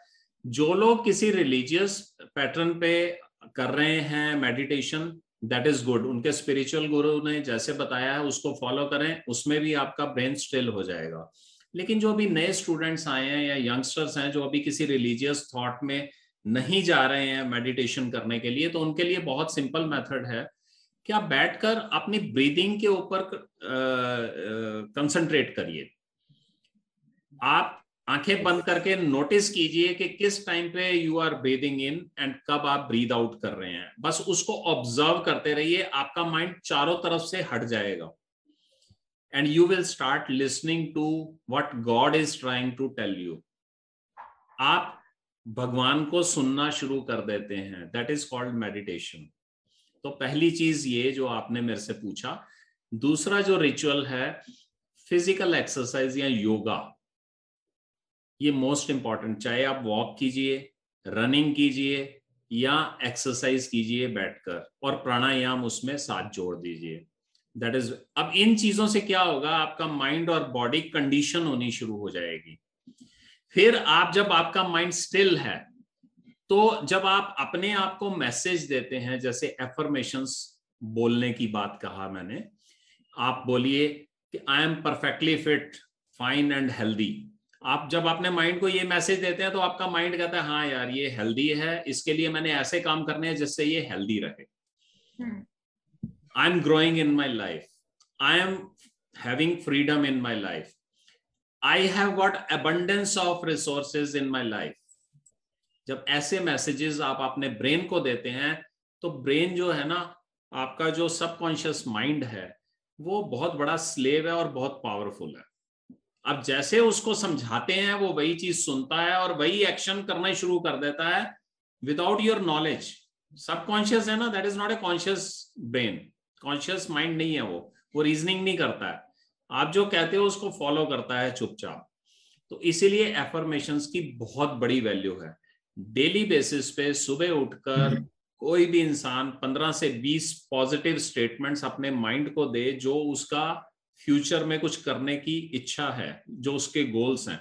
जो लोग किसी रिलीजियस पैटर्न पे कर रहे हैं मेडिटेशन दैट इज़ गुड उनके स्पिरिचुअल गुरु ने जैसे बताया है, उसको फॉलो करें, उसमें भी आपका ब्रेन स्टिल हो जाएगा। लेकिन जो अभी नए स्टूडेंट्स आए हैं या यंगस्टर्स हैं, जो अभी किसी रिलीजियस थॉट में नहीं जा रहे हैं मेडिटेशन करने के लिए तो उनके लिए बहुत सिंपल मेथड है कि आप बैठकर अपनी ब्रीदिंग के ऊपर कंसंट्रेट करिए। आप आँखें बंद करके नोटिस कीजिए कि किस टाइम पे you are breathing in and कब आप ब्रीद आउट कर रहे हैं। बस उसको ऑब्ज़र्व करते रहिए आपका माइंड चारों तरफ़ से हट जाएगा। And you will start listening to what God is trying to tell you आप भगवान को सुनना शुरू कर देते हैं। दैट इज़ कॉल्ड मेडिटेशन तो पहली चीज़ ये जो आपने मेरे से पूछा। दूसरा जो रिचुअल है फ़िज़िकल एक्सरसाइज या योगा ये मोस्ट इंपॉर्टेंट चाहे आप वॉक कीजिए रनिंग कीजिए, या एक्सरसाइज कीजिए बैठकर, और प्राणायाम उसमें साथ जोड़ दीजिए। दैट इज़ अब इन चीज़ों से क्या होगा, आपका माइंड और बॉडी कंडीशन होनी शुरू हो जाएगी। फिर आप, जब आपका माइंड स्टिल है तो जब आप अपने आप को मैसेज देते हैं, जैसे एफर्मेशंस बोलने की बात कहा मैंने, आप बोलिए कि I am perfectly fit fine and healthy आप जब अपने माइंड को ये मैसेज देते हैं तो आपका माइंड कहता है हाँ यार ये हेल्दी है इसके लिए मैंने ऐसे काम करने हैं जिससे ये हेल्दी रहे. I am growing in my life I am having freedom in my life I have got abundance of resources in my life जब ऐसे मैसेजेस आप अपने ब्रेन को देते हैं तो ब्रेन जो है ना आपका जो सबकॉन्शियस माइंड है वो बहुत बड़ा स्लेव है और बहुत पावरफुल है। अब जैसे उसको समझाते हैं वो वही चीज़ सुनता है और वही एक्शन करना शुरू कर देता है विदाउट योर नॉलेज सबकॉन्शियस है ना that is not a conscious brain conscious mind नहीं है वो वो रीजनिंग नहीं करता है। आप जो कहते हो उसको फॉलो करता है चुपचाप। तो इसीलिए एफर्मेशन की बहुत बड़ी वैल्यू है। डेली बेसिस पे सुबह उठकर हम्म। कोई भी इंसान 15 से 20 पॉजिटिव स्टेटमेंट्स अपने माइंड को दे जो उसका फ्यूचर में कुछ करने की इच्छा है जो उसके गोल्स हैं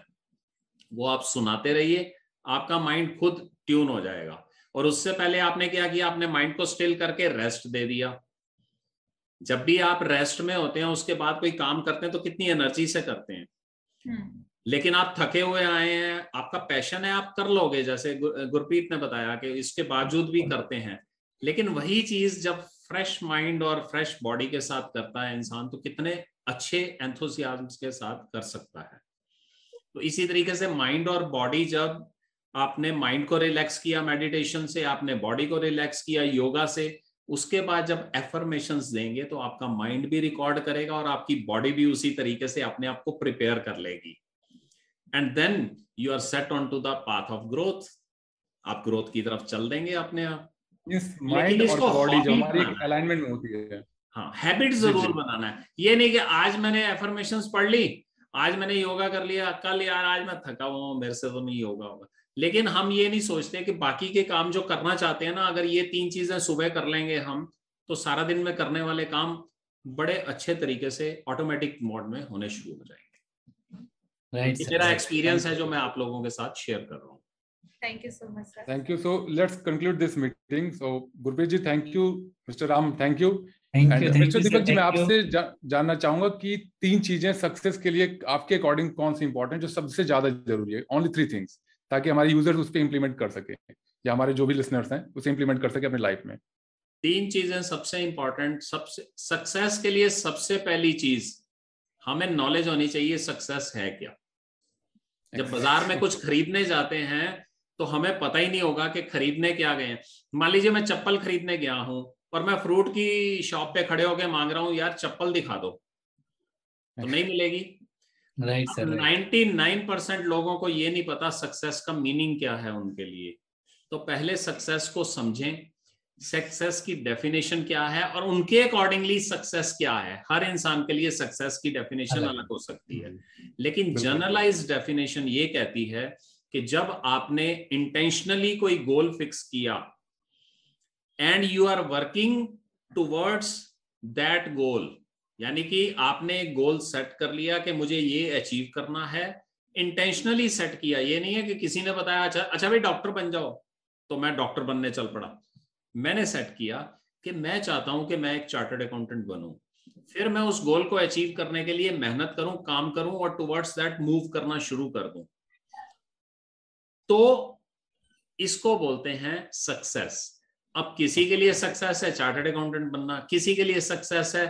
वो आप सुनाते रहिए आपका माइंड खुद ट्यून हो जाएगा। और उससे पहले आपने क्या किया आपने माइंड को स्टिल करके रेस्ट दे दिया। जब भी आप रेस्ट में होते हैं उसके बाद कोई काम करते हैं तो कितनी एनर्जी से करते हैं। हम्म। लेकिन आप थके हुए आए हैं आपका पैशन है आप कर लोगे जैसे गुरप्रीत ने बताया कि इसके बावजूद भी करते हैं। लेकिन वही चीज़ जब फ्रेश माइंड और फ्रेश बॉडी के साथ करता है इंसान तो कितने अच्छे एंथोसियाज्म के साथ कर सकता है। तो इसी तरीके से माइंड और बॉडी जब आपने माइंड को रिलैक्स किया मेडिटेशन से आपने बॉडी को रिलैक्स किया योगा से उसके बाद जब एफर्मेशन देंगे तो आपका माइंड भी रिकॉर्ड करेगा और आपकी बॉडी भी उसी तरीके से अपने आप को प्रिपेयर कर लेगी। And then you are set on to the path of growth आप ग्रोथ की तरफ़ चल देंगे अपने आप। माइंड और बॉडी जो हमारी अलाइनमेंट में होती है। हाँ हैबिट ज़रूर बनाना है ये नहीं कि आज मैंने एफर्मेशन पढ़ ली आज मैंने योगा कर लिया कल यार आज मैं थका हुआ मेरे से तो नहीं योगा होगा लेकिन हम ये नहीं सोचते कि बाकी के काम जो करना चाहते हैं ना अगर ये तीन चीज़ें सुबह कर लेंगे हम तो सारा दिन में करने वाले काम बड़े अच्छे तरीके से ऑटोमेटिक मोड में होने शुरू हो जाएँगे right, मेरा एक्सपीरियंस है जो मैं आप लोगों के साथ शेयर कर रहा हूँ Thank you so much, sir. Thank you. So let's conclude this meeting. So Gurpreet ji, thank you. Mr. Ram, thank you. जी मैं आपसे जा, जानना चाहूँगा कि तीन चीज़ें सक्सेस के लिए आपके अकॉर्डिंग कौन सी इंपॉर्टेंट जो सबसे ज़्यादा ज़रूरी है? ओनली थ्री थिंग्स ताकि हमारे यूज़र्स उस पर इम्प्लीमेंट कर सके या हमारे जो भी लिसनर्स हैं उसे इम्प्लीमेंट कर सके अपनी लाइफ में। तीन चीज़ें सबसे इंपॉर्टेंट सबसे सक्सेस के लिए सबसे पहली चीज़ हमें नॉलेज होनी चाहिए सक्सेस है क्या। जब बाज़ार में कुछ खरीदने जाते हैं तो हमें पता ही नहीं होगा कि खरीदने क्या गए हैं। मान लीजिए मैं चप्पल खरीदने गया हूँ और मैं फ्रूट की शॉप पे खड़े होकर मांग रहा हूँ यार चप्पल दिखा दो। तो नहीं मिलेगी। Right sir ninety nine percent लोगों को ये नहीं पता सक्सेस का मीनिंग क्या है उनके लिए। तो पहले सक्सेस को समझें सक्सेस की डेफिनेशन क्या है और उनके अकॉर्डिंगली सक्सेस क्या है। हर इंसान के लिए सक्सेस की डेफिनेशन अलग हो सकती है। लेकिन जनरलाइज डेफिनेशन ये कहती है कि जब आपने इंटेंशनली कोई गोल फिक्स किया and you are working towards that goal यानी कि आपने गोल सेट कर लिया कि मुझे ये अचीव करना है। इंटेंशनली सेट किया। ये नहीं है कि किसी ने बताया अच्छा अच्छा भाई डॉक्टर बन जाओ। तो मैं डॉक्टर बनने चल पड़ा। मैंने सेट किया कि मैं चाहता हूँ कि मैं एक चार्टर्ड अकाउंटेंट बनूं। फिर मैं उस गोल को अचीव करने के लिए मेहनत करूँ, काम करूँ और टुवर्ड्स दैट मूव करना शुरू कर दूँ। तो इसको बोलते हैं सक्सेस अब किसी के लिए सक्सेस है चार्टर्ड अकाउंटेंट बनना, किसी के लिए सक्सेस है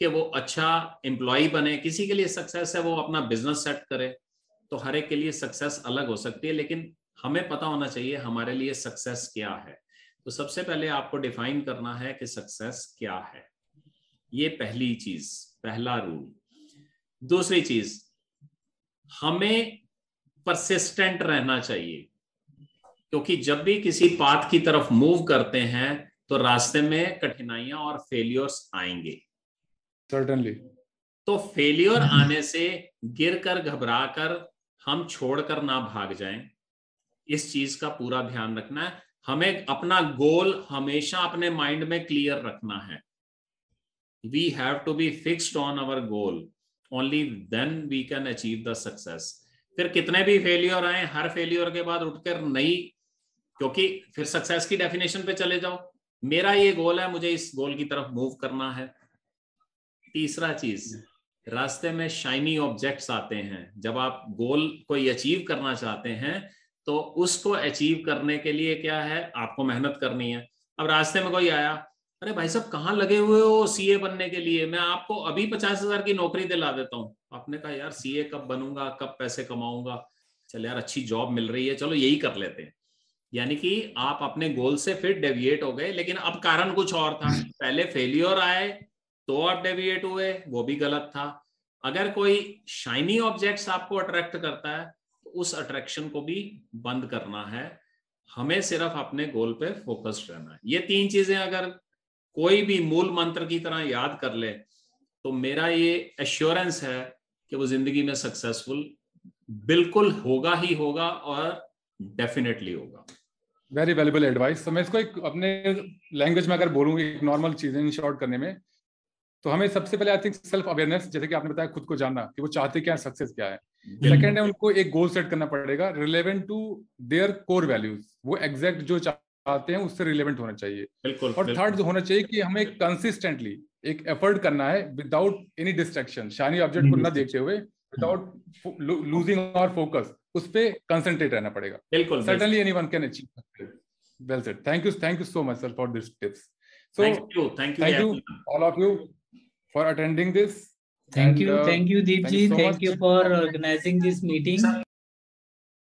कि वो अच्छा एम्प्लॉय बने, किसी के लिए सक्सेस है वो अपना बिज़नेस सेट करे तो हर एक के लिए सक्सेस अलग हो सकती है, लेकिन हमें पता होना चाहिए हमारे लिए सक्सेस क्या है। तो सबसे पहले आपको डिफाइन करना है कि सक्सेस क्या है। ये पहली चीज़, पहला रूल दूसरी चीज़, हमें परसिस्टेंट रहना चाहिए। क्योंकि जब भी किसी पाथ की तरफ़ मूव करते हैं तो रास्ते में कठिनाइयाँ और फेलियर्स आएँगे। सर्टनली तो फेलियर आने से गिर कर घबरा कर हम छोड़कर ना भाग जाएँ। इस चीज़ का पूरा ध्यान रखना है। हमें अपना गोल हमेशा अपने माइंड में क्लियर रखना है। We have to be fixed on our goal only then we can achieve the success फिर कितने भी फेलियर आए हर फेलियर के बाद उठकर नई क्योंकि फिर सक्सेस की डेफिनेशन पे चले जाओ। मेरा ये गोल है, मुझे इस गोल की तरफ़ मूव करना है। तीसरा चीज़, रास्ते में शाइनी ऑब्जेक्ट्स आते हैं। जब आप गोल कोई अचीव करना चाहते हैं तो उसको अचीव करने के लिए क्या है? आपको मेहनत करनी है। अब रास्ते में कोई आया, अरे भाई साहब, कहाँ लगे हुए हो सीए बनने के लिए? मैं आपको अभी पचास हज़ार की नौकरी दिला देता हूँ। आपने कहा, यार सीए कब बनूँगा? कब पैसे कमाऊँगा? चल यार, अच्छी जॉब मिल रही है, चलो यही कर लेते हैं। यानी कि आप अपने गोल से फिर डेविएट हो गए, लेकिन अब कारण कुछ और था। पहले फेलियर आए तो आप डेविएट हुए, वो भी गलत था। अगर कोई शाइनी ऑब्जेक्ट्स आपको अट्रैक्ट करता है तो उस अट्रैक्शन को भी बंद करना है। हमें सिर्फ़ अपने गोल पे फोकस्ड रहना है। ये तीन चीज़ें अगर कोई भी मूल मंत्र की तरह याद कर ले तो मेरा ये एश्योरेंस है कि वो ज़िंदगी में सक्सेसफुल बिल्कुल होगा ही होगा और डेफिनेटली होगा। वेरी वैल्यूबल एडवाइस तो मैं इसको एक अपने लैंग्वेज में अगर बोलूँ एक नॉर्मल चीज़ इन शॉर्ट करने में तो हमें सबसे पहले आई थिंक सेल्फ अवेयरनेस जैसे कि आपने बताया खुद को जानना कि वो चाहते क्या है सक्सेस क्या है। सेकंड है उनको एक गोल सेट करना पड़ेगा relevant to their core values वो एग्जैक्ट जो चाहते हैं उससे रिलेवेंट होना चाहिए। बिल्कुल और थर्ड होना चाहिए कि हमें कंसिस्टेंटली एक एफर्ट करना है विदाउट एनी डिस्ट्रैक्शन शानी ऑब्जेक्ट को न देखते हुए विदाउट लूजिंग और फोकस उस पर कंसेंट्रेट रहना पड़ेगा बिल्कुल certainly anyone can achieve well said thank you thank you so much sir for this tips So thank you, thank you, thank you all of you for attending this. Thank And, you, uh, thank you, deepji thank you so Thank you for organizing this meeting.